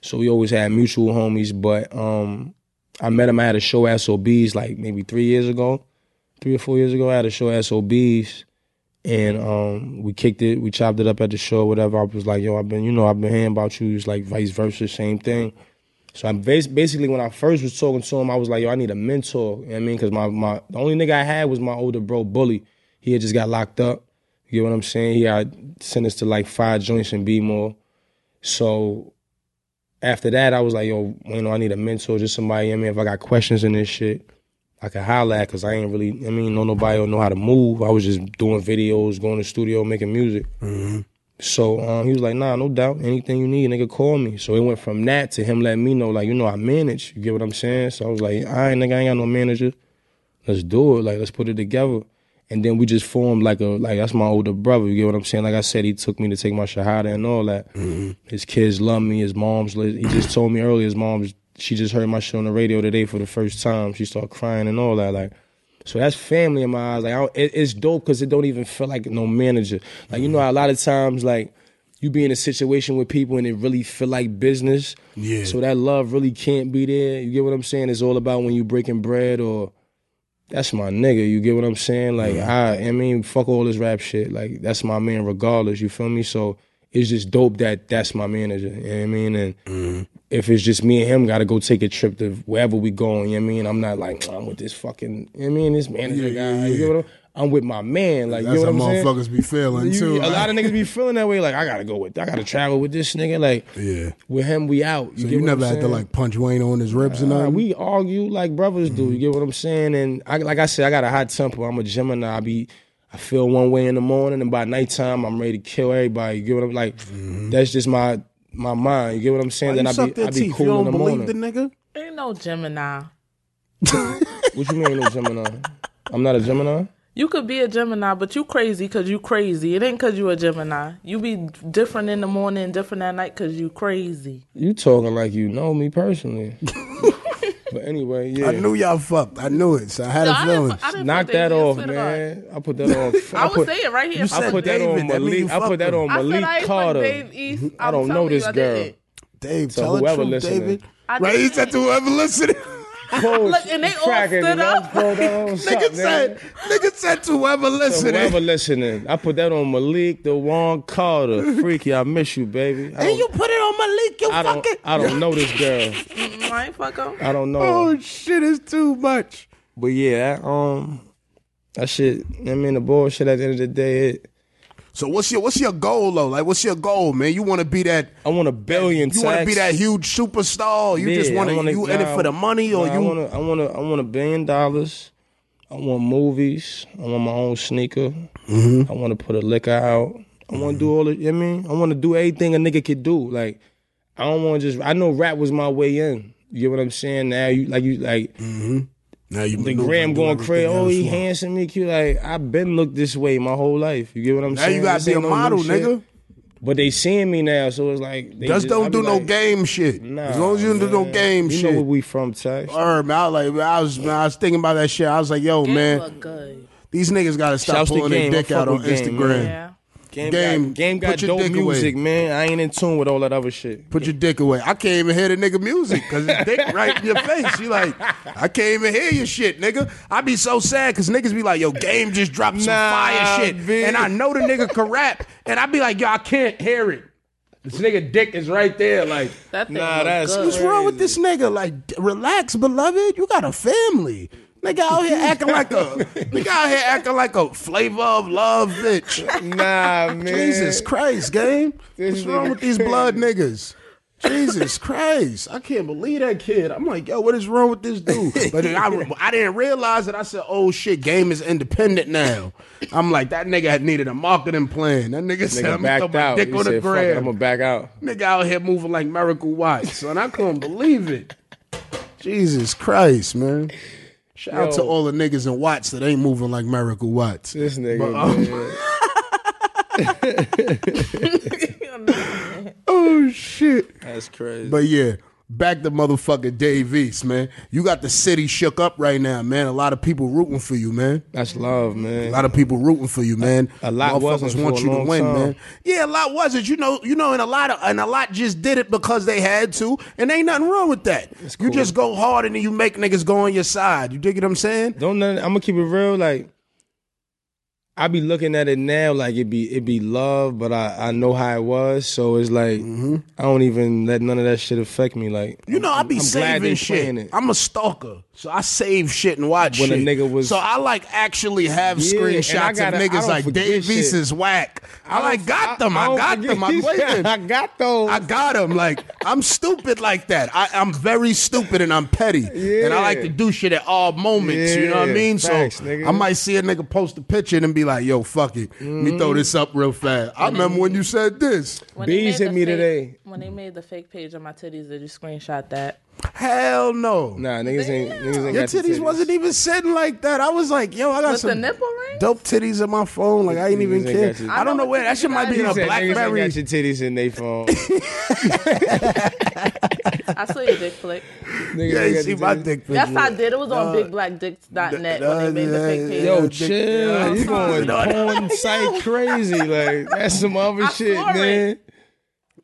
So we always had mutual homies. But um, I met him. I had a show at SOBs like maybe three years ago, three or four years ago. I had a show at SOBs, and um, we kicked it. We chopped it up at the show, whatever. I was like, yo, I've been, you know, I've been hearing about you. It's like vice versa, same thing. So I bas- basically, when I first was talking to him, I was like, yo, I need a mentor. You know what I mean? Because my, my, the only nigga I had was my older bro, Bully. He had just got locked up. You get what I'm saying? He got sentenced to like five joints and B-more. So after that, I was like, yo, you know, I need a mentor, just somebody, I mean, if I got questions in this shit, I can holler at, because I ain't really, I mean, know nobody or know how to move. I was just doing videos, going to studio, making music. Mm-hmm. So um, he was like, nah, no doubt. Anything you need, nigga, call me. So it went from that to him letting me know, like, you know, I manage. You get what I'm saying? So I was like, all right, nigga, I ain't got no manager. Let's do it. Like, let's put it together. And then we just formed like a, like, that's my older brother. You get what I'm saying? Like I said, he took me to take my shahada and all that. His kids love me. His mom's, he just told me earlier, his mom's, she just heard my shit on the radio today for the first time. She started crying and all that. Like, so that's family in my eyes. Like it, it's dope because it don't even feel like no manager. Like you know, a lot of times like you be in a situation with people and it really feel like business. Yeah. So that love really can't be there. You get what I'm saying? It's all about when you breaking bread or that's my nigga. You get what I'm saying? Like I, I mean, fuck all this rap shit. Like that's my man, regardless. You feel me? So it's just dope that that's my manager. You know what I mean? And mm-hmm. if it's just me and him, got to go take a trip to wherever we going. You know what I mean? I'm not like I'm with this fucking. You know what I mean? This manager Yeah, guy. yeah, You get what I'm? I'm with my man. Like That's you know what I'm saying? motherfuckers be feeling You- too. a lot of niggas be feeling that way. Like I gotta go with, I gotta travel with this nigga. Like Yeah. with him, we out. You So you never I'm had to like punch Wayne on his ribs and Nah, nothing? we argue like brothers do. You mm-hmm. get what I'm saying? And I, like I said, I got a hot temper. I'm a Gemini. I be, I feel one way in the morning, and by nighttime, I'm ready to kill everybody. You get what I'm like? That's just my my mind. You get what I'm saying? Mm-hmm. Why then I suck be, I be cool you in don't the believe morning. the nigga? Ain't no Gemini. (laughs) What you mean, no Gemini? I'm not a Gemini. You could be a Gemini, but you crazy because you crazy. It ain't because you a Gemini. You be different in the morning, different at night because you crazy. You talking like you know me personally. (laughs) But anyway, yeah. I knew y'all fucked. I knew it. So I had No, a I feeling. didn't, I didn't Knock fuck that David, I off, swear to God. man. I put that on. (laughs) I was put, saying right here. You I said put that David, on that mean you Malik. I put fucked that him. on I said Malik I ain't Carter. Dave East. I I'm don't know telling you this girl. Dave, So tell the whoever truth, listening. David. I Right? He didn't. said to whoever listening. Look, and they all cracking, stood up. (laughs) Nigga said, nigga said to whoever listening. whoever listening, I put that on Malik, Dewan Carter. (laughs) Freaky, I miss you, baby. I and you put it on Malik, you I don't, fucking. I don't know this girl. (laughs) I ain't fuck him. I don't know. Oh shit, it's too much. But yeah, that, um, that shit. I mean, the bullshit. At the end of the day, it, So what's your what's your goal though? Like what's your goal, man? You want to be that? I want a billion. You want to be that huge superstar? You just Yeah, want to? You in it for the money, or nah, you? I want to. I want to. I want a billion dollars. I want movies. I want my own sneaker. Mm-hmm. I want to put a liquor out. I want to do all the. You know what I mean, I want to do everything a nigga could do. Like, I don't want to just. I know rap was my way in. You get what I'm saying? Now you like you like now you the maneuver gram going crazy. Oh, he you handsome, he cute. Like I've been looked this way my whole life. You get what I'm Now saying? Now you gotta This be a no model, nigga. But they seeing me now, so it's like they Just I don't be do no game shit. Nah, as long as you don't do no game you shit. You know where we from, Tex. Word, man. I was like, I was, man, I was thinking about that shit. I was like, yo, Game man, these niggas gotta stop Shouts to pulling their dick out on Game, Instagram. man. Yeah. Game, Game, got, game got dope dick away. music, man. I ain't in tune with all that other shit. Put your dick away. I can't even hear the nigga music because his dick (laughs) right in your face. You like, I can't even hear your shit, nigga. I be so sad because niggas be like, yo, game just dropped some Nah, fire shit. B. And I know the nigga can rap. And I be like, yo, I can't hear it. This nigga dick is right there. Like, That Nah, that's- good. what's wrong with this nigga? Like, relax, beloved. You got a family. Nigga out here acting like a (laughs) nigga out here acting like a flavor of love bitch. Nah, man. Jesus Christ, game. This What's wrong with these blood niggas? Jesus Christ. I can't believe that kid. I'm like, yo, what is wrong with this dude? But I, I didn't realize it. I said, oh shit, game is independent now. I'm like, that nigga had needed a marketing plan. That nigga, said, Nigga I'm gonna throw my dick He on said, "Fuck it, I'm gonna back out. Nigga out here moving like Miracle Watts, son. I couldn't believe it. Jesus Christ, man. Shout out to all the niggas in Watts that ain't moving like Miracle Watts. This nigga, But, um. (laughs) (laughs) (laughs) Oh shit. That's crazy. But yeah, back the motherfucker Dave East, man. You got the city shook up right now, man. A lot of people rooting for you, man. That's love, man. A lot of people rooting for you, man. A lot wasn't Motherfuckers want you to win, time. man. Yeah, a lot wasn't. You know, you know, and a lot of and a lot just did it because they had to, and ain't nothing wrong with that. You just go hard and then you make niggas go on your side. You dig what I'm saying? Don't nothing, I'm gonna keep it real. Like I be looking at it now, like it be it be love, but I I know how it was, so it's like I don't even let none of that shit affect me. Like Mm-hmm. You know, I be I'm saving shit. it. I'm a stalker, so I save shit and watch When a nigga was- so I like actually have Yeah, screenshots gotta- of niggas like East is whack. I, like got them. I, don't got them. I'm (laughs) waiting. I got those. I got them. Like I'm stupid like that. I, I'm very stupid and I'm petty, and I like to do shit at all moments. you know what I mean? facts, so nigga. I might see a nigga post a picture and be like, "Yo, fuck it, let me throw this up real fast." I remember when you said this. When Bees hit me fake- today. When they made the fake page of my titties, did you screenshot that? Hell no. Nah, niggas ain't niggas ain't Your got the titties, wasn't even sitting like that. I was like, yo, I got With the some nipple ring? dope titties in my phone. Like I ain't even Niggas ain't care. got. I don't know where that shit might be in a Niggas said niggas ain't BlackBerry. got your titties in they phone. (laughs) (laughs) I saw your dick flick. Niggas Yeah, ain't you see your my dick dick. Yes. I did. It was on bigblackdicks.net when they made the fake page. Yo, dick- chill. You going porn site (laughs) crazy? Like that's some other I shit, saw it. man.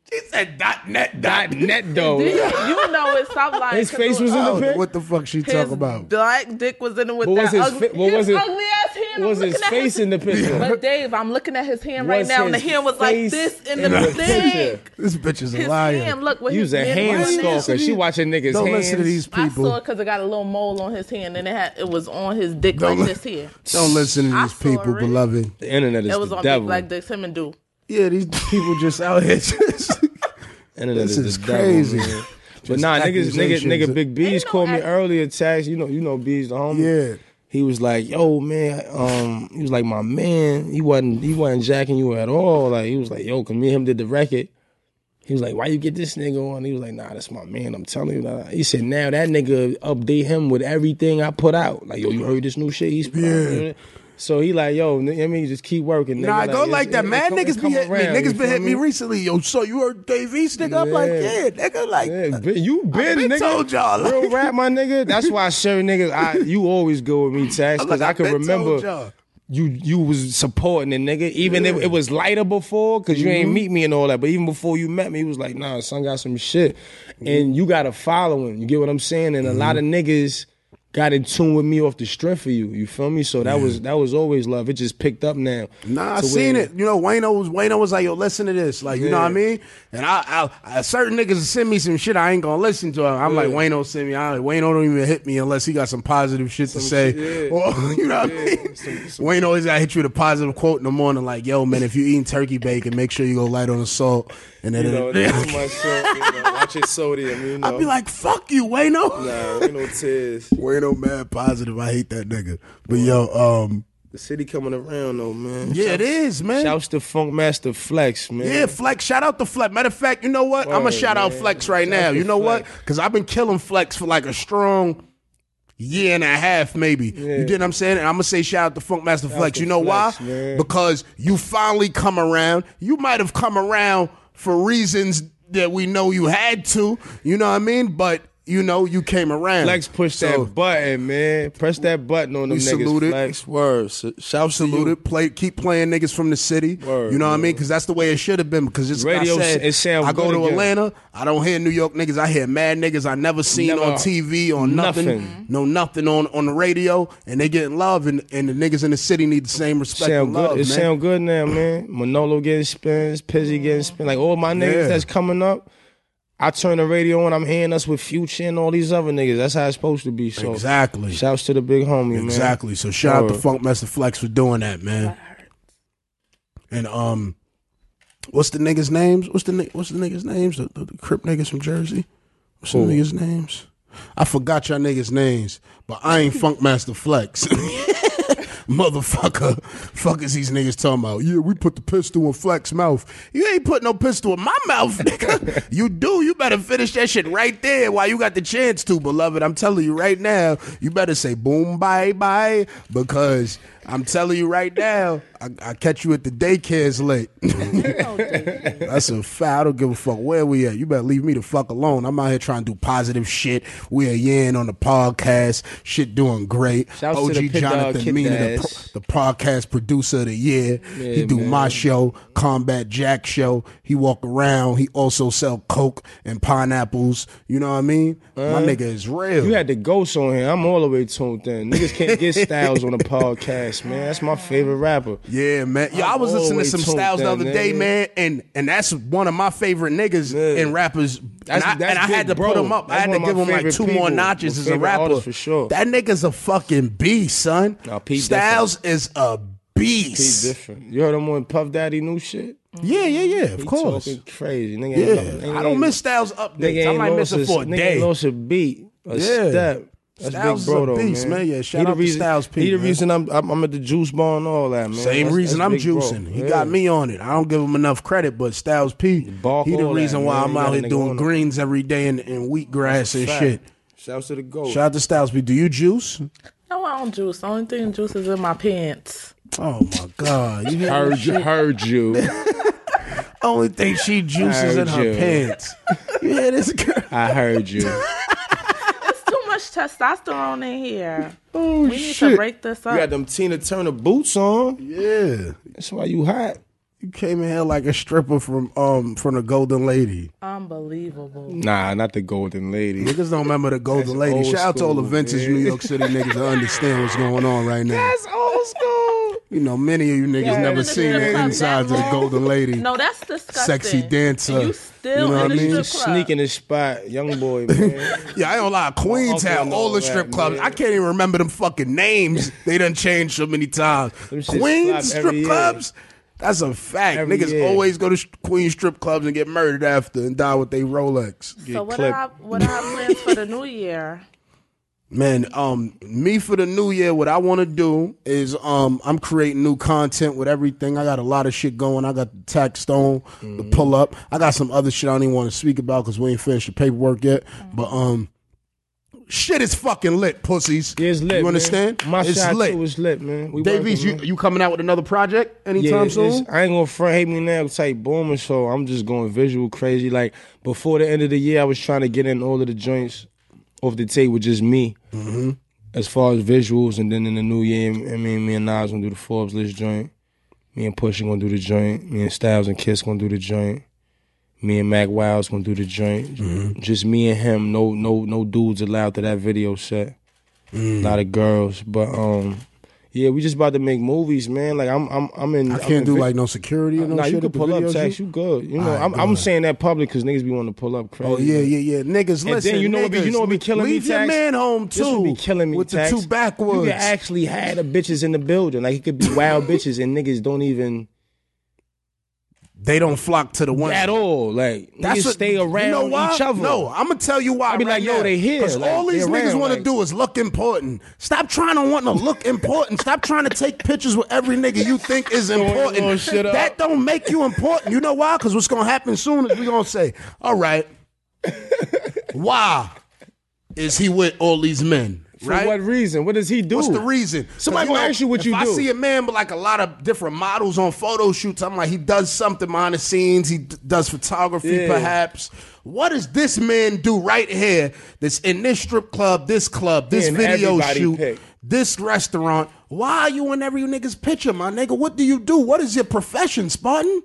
He said dot net Dot dot net though. Did you, you know it. Stop lying. His 'cause face it was in the pic? What the fuck she His talk about? black dick was in it with What was that his ugly, fi- what was his it- ugly ass hand. I'm Was his looking at face in the (laughs) picture? But Dave, I'm looking at his hand right now, and the hand was like this in in the the thing. picture? This bitch is a His liar. hand, look, with You his was a hand hand on stalker. She watching niggas Don't hands. listen to these people. I people. saw it because it got a little mole on his hand, and it had it was on his dick Don't like li- this here. Don't listen to I these saw people, it. beloved. The internet is It was the on devil. Big Black Dicks. Him and Do. Yeah, these people just out here just. (laughs) Internet This is, is the crazy. devil, man. But nah, niggas, nigga, accusations. nigga, Big B's no called me ac- earlier. Tax, you know, you know, B's the homie. Yeah. He was like, "Yo, man," um, he was like, "My man, he wasn't, he wasn't jacking you at all." Like, he was like, "Yo, cause me and him did the record." He was like, "Why you get this nigga on?" He was like, "Nah, that's my man. I'm telling you." Nah. He said, "Now that nigga update him with everything I put out. Like, yo, you heard this new shit? He's? Yeah. So he like, yo, n- I mean, just keep working. Nah, nigga. go like that. Mad come- niggas be come hitting me. around, you Niggas been hitting me recently. Yo, so you heard Dave East, nigga? I'm like, Yeah. yeah, nigga. Like, Yeah, been, you been, been nigga. told y'all, like- Real (laughs) rap, my nigga. That's why certain niggas, I, you always go with me, Tax, because like, I can remember you you was supporting the nigga. Even if it was lighter before, because you Mm-hmm. ain't meet me and all that. But even before you met me, he was like, nah, son got some shit. Mm-hmm. And you got a following. You get what I'm saying? And a lot of niggas got in tune with me off the strength of you. You feel me? So that was that was always love. It just picked up now. Nah, I seen where- it. You know, Wayno was Wayno was like, "Yo, listen to this." Like, you know what I mean? And I, I, I, certain niggas send me some shit I ain't gonna listen to. I'm like, Yeah. Wayno send me. I, Wayno don't even hit me unless he got some positive shit to say. shit, yeah. Or, (laughs) you know what I mean? Wayne always got hit you with a positive quote in the morning, like, "Yo, man, if you eating turkey bacon, make sure you go light on the salt." And then You know, that's (laughs) my salt, you know, watch your sodium, you know. I'd be like, "Fuck you, Wayno." nah, ain't no tears. Wayno mad positive. I hate that nigga. But yo, um, The city coming around though, man. yeah, it is, man. Shouts to Funk Master Flex, man. Yeah, Flex. Shout out to Flex. Matter of fact, you know what? I'm gonna shout out. Flex right Shout now. You know what? Because I've been killing Flex for like a strong year and a half, maybe. You get what I'm saying? And I'm gonna say shout out to Funk Master Flex. You know Flex, why? man. Because you finally come around. You might have come around for reasons that we know you had to. You know what I mean? But you know you came around. Flex push So, that button, man. Press that button on them We niggas. saluted. Flex. Word. Shout shouts to. Saluted, play, keep playing niggas from the city. Word, you know what I mean? Because that's the way it should have been. Because it's Radio like I said, it sound I go to again. Atlanta, I don't hear New York niggas. I hear mad niggas I never seen Never- on TV or nothing, nothing. Mm-hmm. no nothing on on the radio, and they getting love, and, and the niggas in the city need the same respect Sound and good. love, it man. sound good now, man. Manolo getting spins, Pizzy getting spins. Like all my niggas Yeah. that's coming up. I turn the radio on. I'm hearing us with Future and all these other niggas. That's how it's supposed to be. So exactly, Shouts to the big homie, man. exactly. So shout out to Funk Master Flex for doing that, man. And um, what's the niggas' names? What's the ni- what's the niggas' names? The, the, the Crip niggas from Jersey. What's the niggas' names? I forgot y'all niggas' names, but I ain't Funk Master Flex. (laughs) Motherfucker, (laughs) fuck is these niggas talking about? Yeah, we put the pistol in Flex mouth. You ain't put no pistol in my mouth, (laughs) nigga. you do. You better finish that shit right there while you got the chance to, beloved. I'm telling you right now, you better say boom, bye, bye, because I'm telling you right now, I, I catch you at the daycares late. (laughs) That's a fact. I don't give a fuck where we at. You better leave me the fuck alone. I'm out here trying to do positive shit. We are yin on the podcast. Shit doing great. Shouts to OG the Jonathan Mena, the, the podcast producer of the year. he do man. my show, Combat Jack show. He walk around. He also sell coke and pineapples. You know what I mean? my uh-huh. nigga is real. You had the ghost on here. I'm all the way tuned in. Niggas can't get (laughs) styles on the podcast, man. That's my favorite rapper. Yeah, man. Yeah, I was listening to some styles the in, other day, man, and and that's one of my favorite niggas Yeah. and rappers. and That's- I, that's and I had to Big put Bro. him up. I had to give him like two more notches as a rapper. for sure. That nigga's a fucking beast, son. Nah, Styles is a beast. different. You heard him on Puff Daddy new shit? Yeah, yeah, yeah. Of He course. talking crazy. Nigga Yeah, ain't, nigga I don't miss Styles updates. I ain't might miss it for a nigga day. ain't lost a beat, a Yeah. step. That's Styles Big Bro, is a though, beast, man. Yeah, shout he the out to Styles P, He the man. reason I'm, I'm I'm at the juice bar and all that, man. Same That's- reason that's I'm Big Bro. juicing. He Yeah. got me on it. I don't give him enough credit, but Styles P, Bark he the reason that, why man. I'm You out here doing greens every day and, and wheatgrass and Fact. shit. Shouts to the GOAT. Shout out to Styles P. Do you juice? No, I don't juice. The only thing juice is in my pants. Oh my god! You heard you, heard you. (laughs) Only thing she juices in her you. pants. You hear this girl? I heard you. (laughs) It's too much testosterone in here. Oh We need to break this You up. got them Tina Turner boots on. Yeah, That's why you hot. you came in here like a stripper from um from the Golden Lady. Unbelievable. Nah, not the Golden Lady. Niggas don't remember the Golden Lady. old Shout out to all the school, vintage man. New York City niggas that understand what's going on right now. That's old school. You know, many of you niggas Yeah, never Even seen the the insides of the Golden Lady. No, that's disgusting. Sexy dancer. And you still You know what in I the mean? strip club. Sneak in the spot, young boy, man. (laughs) Yeah, I don't lie. Queens uncle had and all all the that, strip clubs. man. I can't even remember them fucking names. (laughs) they done changed so many times. Queens strip every year. clubs. That's a fact. Every Niggas year. always go to sh- Queen strip clubs and get murdered after and die with their Rolex. So what clipped. are, our, what are our plans for the new year? Man, um, me for the new year, what I want to do is um, I'm creating new content with everything. I got a lot of shit going. I got the tax stone, the pull up. I got some other shit I don't even want to speak about because we ain't finished the paperwork yet. But um, Shit is fucking lit, pussies. Yeah, it's lit. You man. understand? My it's shot lit. too is lit, man. We Davies, working, you man. you coming out with another project yeah, anytime it's, soon? I ain't gonna front hate me now type booming, so I'm just going visual crazy. Like before the end of the year, I was trying to get in all of the joints off the tape with just me, Mm-hmm. as far as visuals, and then in the new year, I mean, me and Nas gonna do the Forbes list joint. Me and Pusha gonna do the joint. Me and Styles and Kiss gonna do the joint. Me and Mack Wilds gonna do the joint. Mm-hmm. Just me and him. No, no, no dudes allowed to that video set. Mm. A lot of girls, but um, yeah, we just about to make movies, man. Like I'm, I'm, I'm in. I can't in do like no security or no Nah, shit. you can pull up, Tax. You good? You know, Alright, I'm, I'm saying that public because niggas be wanting to pull up crazy. Oh yeah, yeah, yeah. Niggas, And listen. then you know what be, you know what be killing me, leave your man home too. This would be killing me, with Tax. the two backwoods. You can actually have the bitches in the building. Like it could be wild (laughs) bitches and niggas don't even they don't flock to the one at all. Like that's what- stay around you know why? each other. No, I'm gonna tell you why. I be right like, yo, now. they here. Because Like, all these niggas want to like- do is look important. Stop trying to want to look important. Stop trying to take pictures with every nigga you think is important. little shit up. that don't make you important. You know why? Because what's gonna happen soon is we gonna say, all right, why is he with all these men? For right? what reason? What does he do? What's the reason? Somebody gonna ask you what you I do. I see a man with like a lot of different models on photo shoots, I'm like, he does something behind the scenes. He d- does photography, Yeah. perhaps. What does this man do right here? That's in this strip club, this club, this And video shoot, pick. this restaurant. Why are you in every nigga's picture, my nigga? What do you do? What is your profession, Spartan?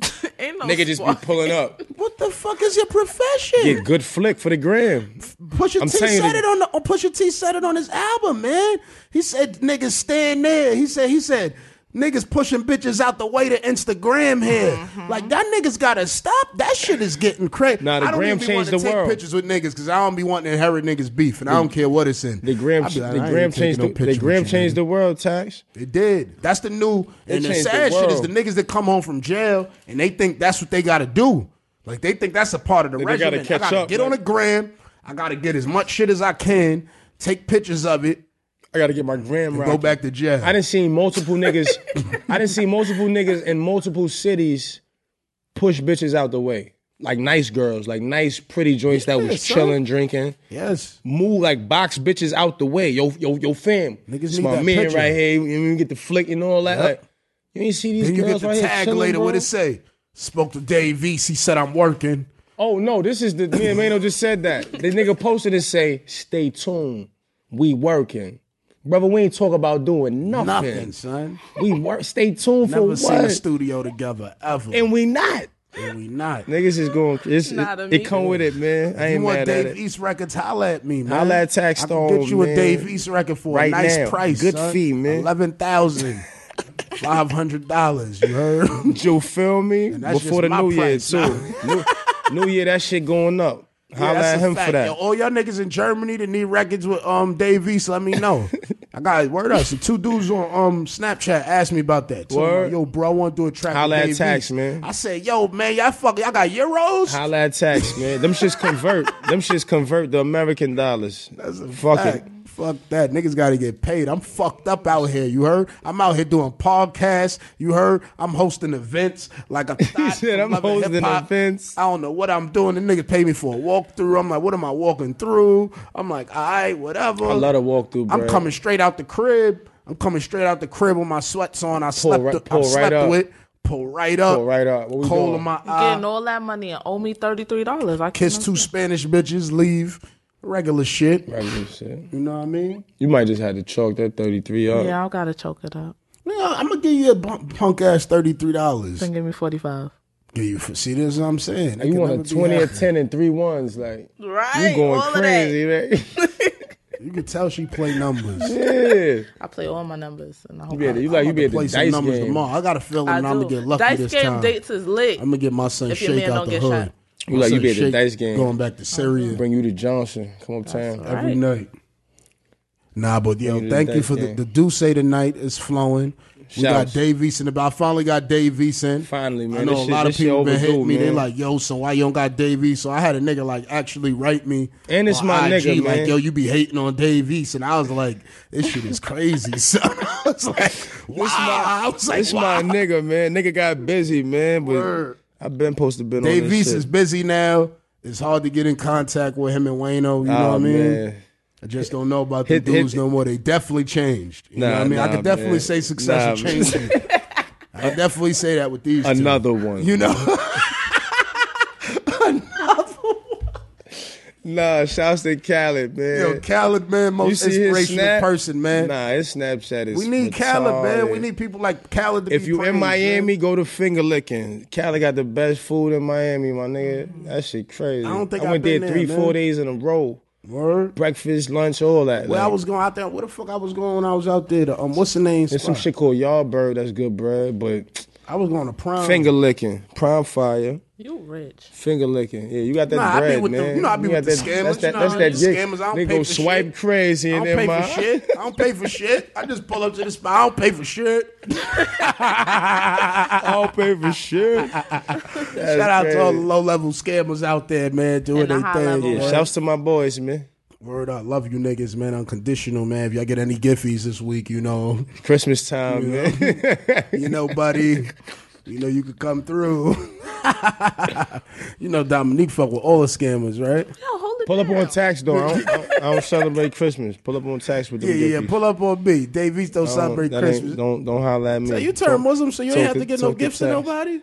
(laughs) Ain't no Nigga just be pulling up. (laughs) What the fuck is your profession? Get good flick for the gram. Pusha I'm T telling said the- it on the oh, Pusha T said it on his album, man. He said niggas stand there. He said he said niggas pushing bitches out the way to Instagram here. Mm-hmm. Like that niggas gotta stop. That shit is getting crazy. Nah, the I don't gram even changed to the take world. pictures with niggas because I don't be wanting to inherit niggas beef, and I don't care what it's in. The gram, like, the gram changed no the, picture the gram changed nigga. the world. Tax. It did. That's the new. and the changed the sad shit is the niggas that come home from jail and they think that's what they got to do. Like they think that's a part of the They regimen. gotta I gotta up, get like- on the gram. I gotta get as much shit as I can. Take pictures of it. I got to get my gram right. Go back to jail. I didn't see multiple niggas. I didn't see multiple niggas in multiple cities push bitches out the way. Like nice girls, like nice pretty joints that was son. chilling, drinking. yes. Move like box bitches out the way. Yo, yo, yo, fam. Niggas This need my that man picture. right here. You you get the flick and all that. Yep. Like, you ain't see these Then you girls get the right tag chilling, later. bro? What it say? Spoke to Dave East. He said I'm working. Oh no, this is the me and Mano just said that. The nigga posted and say, "Stay tuned, we working." Brother, we ain't talk about doing nothing. Nothing, son. We work. Stay tuned Never for seen a studio together ever. And we not. And we not. Niggas is going. It's, Not it, it come with it, man. I you ain't want mad Dave at it. East records? Holla at me, man. Holla at Tax I can Stone, get you a. Dave East record for Right a nice now. price. Good son. fee, man. Eleven thousand. (laughs) Five hundred dollars. You heard? You feel me? that's Before just the my new year price, too. new, new year, that shit going up. Holla at him fact. for that. Yo, all y'all niggas in Germany that need records with um Dave East, let me know. (laughs) I got word up. So two dudes on um Snapchat asked me about that. Me, Word. yo, bro, I want to do a track Holla at Tax, man. I said, yo, man, y'all fuck, y'all got euros. Holla at tax, man. Them shits convert. (laughs) Them shits convert the American dollars. That's a Fuck fact. it. Fuck that. Niggas got to get paid. I'm fucked up out here. You heard? I'm out here doing podcasts. You heard? I'm hosting events like a (laughs) thought said, "I'm Love hosting Hip Hop." events. I don't know what I'm doing. The niggas pay me for a walkthrough. I'm like, what am I walking through? I'm like, all right, whatever. I love to walk through, bro. I'm coming straight out the crib. I'm coming straight out the crib with my sweats on. I slept. right- I pull slept right up. with. Pull right up. Pull right up. What we Cold doing? in my eye. getting all that money and owe me thirty three dollars. I Kiss two Spanish bitches. Leave. Regular shit. Regular shit. You know what I mean? You might just have to chalk that 33 up. Yeah, I gotta choke it up. Yeah, I'm gonna give you a punk, punk ass thirty three dollars. Then give me forty five. Give you see this? Is what I'm saying. It You want a 20 or 10 and three ones. Like, Right. you going all crazy, man. (laughs) You can tell she play numbers. yeah. I play all my numbers and I hope You be at I, the, you like, you I'm be about at to play the some dice numbers game. tomorrow. I got a feeling I I'm gonna get lucky Dice this game time. dates is lit. I'm gonna get my son If your Shake man out don't the get hood. shot. You My like, you be at the Shake dice game. Going back to Syria Bring you to Johnson. Come uptown. all every right. night. Nah, but yo, Bring thank the you dice for the, game. the D'usse tonight is flowing. We Shouts. got Dave Eason. About I finally got Dave Eason. Finally, man. I know This a shit- lot of people been overdue, hitting me. They man. like, yo, so why you don't got Dave East? So I had a nigga like actually write me. And it's on my IG, nigga, like, man. yo, you be hating on Dave East, and I was like, this shit is crazy. (laughs) So I was like, wow. I was like, This wow. my nigga, man. Nigga got busy, man. But Word. I've been supposed to been on Dave East shit. is busy now, It's hard to get in contact with him and Wayno. You know Oh, what I mean? man. I just don't know about the Hit- hit- dudes no more. They definitely changed. You know what I mean? I nah, could definitely man. say success Nah, changed. (laughs) I definitely say that with these two. Another one. You know, Nah, shouts to Khaled, man. yo, Khaled, man, most inspirational person, man. Nah, his Snapchat is. we need Khaled, man. We need people like Khaled to If you in Miami, man. go to Finger Licking. Cali got the best food in Miami, my nigga. That shit crazy. I don't think I I've went there three, four days in a row. Word. Breakfast, lunch, all that. Where I was going out there, where the fuck I was going when I was out there? The, um, what's the name? There's some shit called Yardbird that's good bread, but I was going to prom. finger licking, prime fire, You rich. finger licking. Yeah, you got that Nah, I be bread, with the- man. you know I be got with the that, scammers, That's that, you know that's that be jig. scammers, I don't They pay go for swipe shit. crazy I in don't pay there, for shit. I don't pay for shit. I just pull up to the spot. I don't pay for shit. (laughs) I don't pay for shit. Shout out to all the low level scammers out there, man, doing And the their high thing. level. Yeah, shouts to my boys, man. Word up, love you niggas, man. Unconditional, man. If y'all get any giffies this week, you know, Christmas time, man. (laughs) you know, buddy. You know, you could come through. (laughs) you know, Dominique fuck with all the scammers, right? Yo, hold it Pull up on tax, though. I don't, I don't- I don't (laughs) celebrate Christmas. Pull up on tax with them Yeah, yeah, yeah. Pull up on me. Dave East don't don't- celebrate Christmas. Don't don't holler at me. So you turn Muslim, so you ain't have to talk- get no gifts to nobody?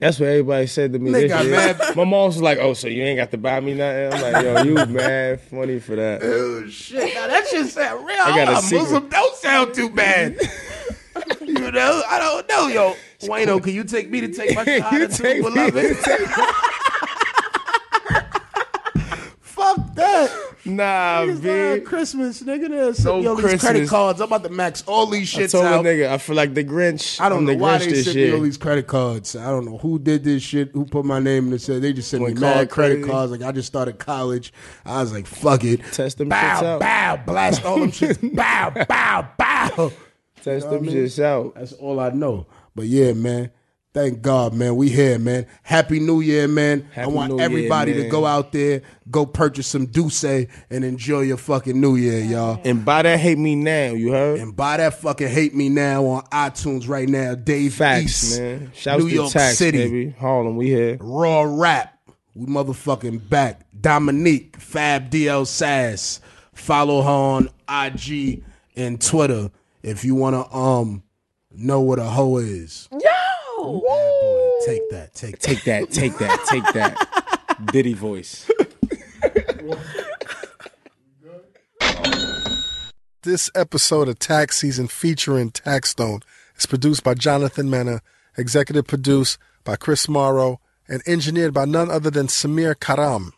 That's what everybody said to me this year. My mom was like, "Oh, so you ain't got to buy me nothing?" I'm like, "Yo, you (laughs) mad funny for that." Oh shit! Now that shit sound real. I got a secret. Muslim don't sound too bad. (laughs) you know, I don't know, yo. Wayno, can you take me to take my (laughs) shahada take too, me beloved? Fuck that. Nah, Niggas Christmas, nigga. There's No yo, these credit cards. I'm about to max all these I shits told out. nigga, I feel like the Grinch. I don't I'm know the why Grinch they sent me all these credit cards. I don't know who did this shit, who put my name in and said they just sent me Went mad credit crazy. cards. Like I just started college. I was like, fuck it. Test them bow, shits out. bow, blast all them shits. (laughs) bow, bow, bow. Test them shits out. That's all I know. But yeah, man. Thank God, man. We here, man. Happy New Year, man. I want New Year, everybody to go out there, go purchase some D'usse and enjoy your fucking New Year, y'all. And buy that hate me now. You heard? And buy that fucking Hate Me Now on iTunes right now. Dave Facts, East, man. Shouts New to York tax, City. baby. Harlem, we here. Raw Rap. We motherfucking back. Dominique, Fab DL Sass. Follow her on IG and Twitter if you wanna um know what a hoe is. Yo! Boy, take that. Take that. Take that, take that, take that. (laughs) Diddy voice. This episode of Tax Season featuring Taxstone is produced by Jonathan Mena, executive produced by Chris Morrow, and engineered by none other than Samir Karam.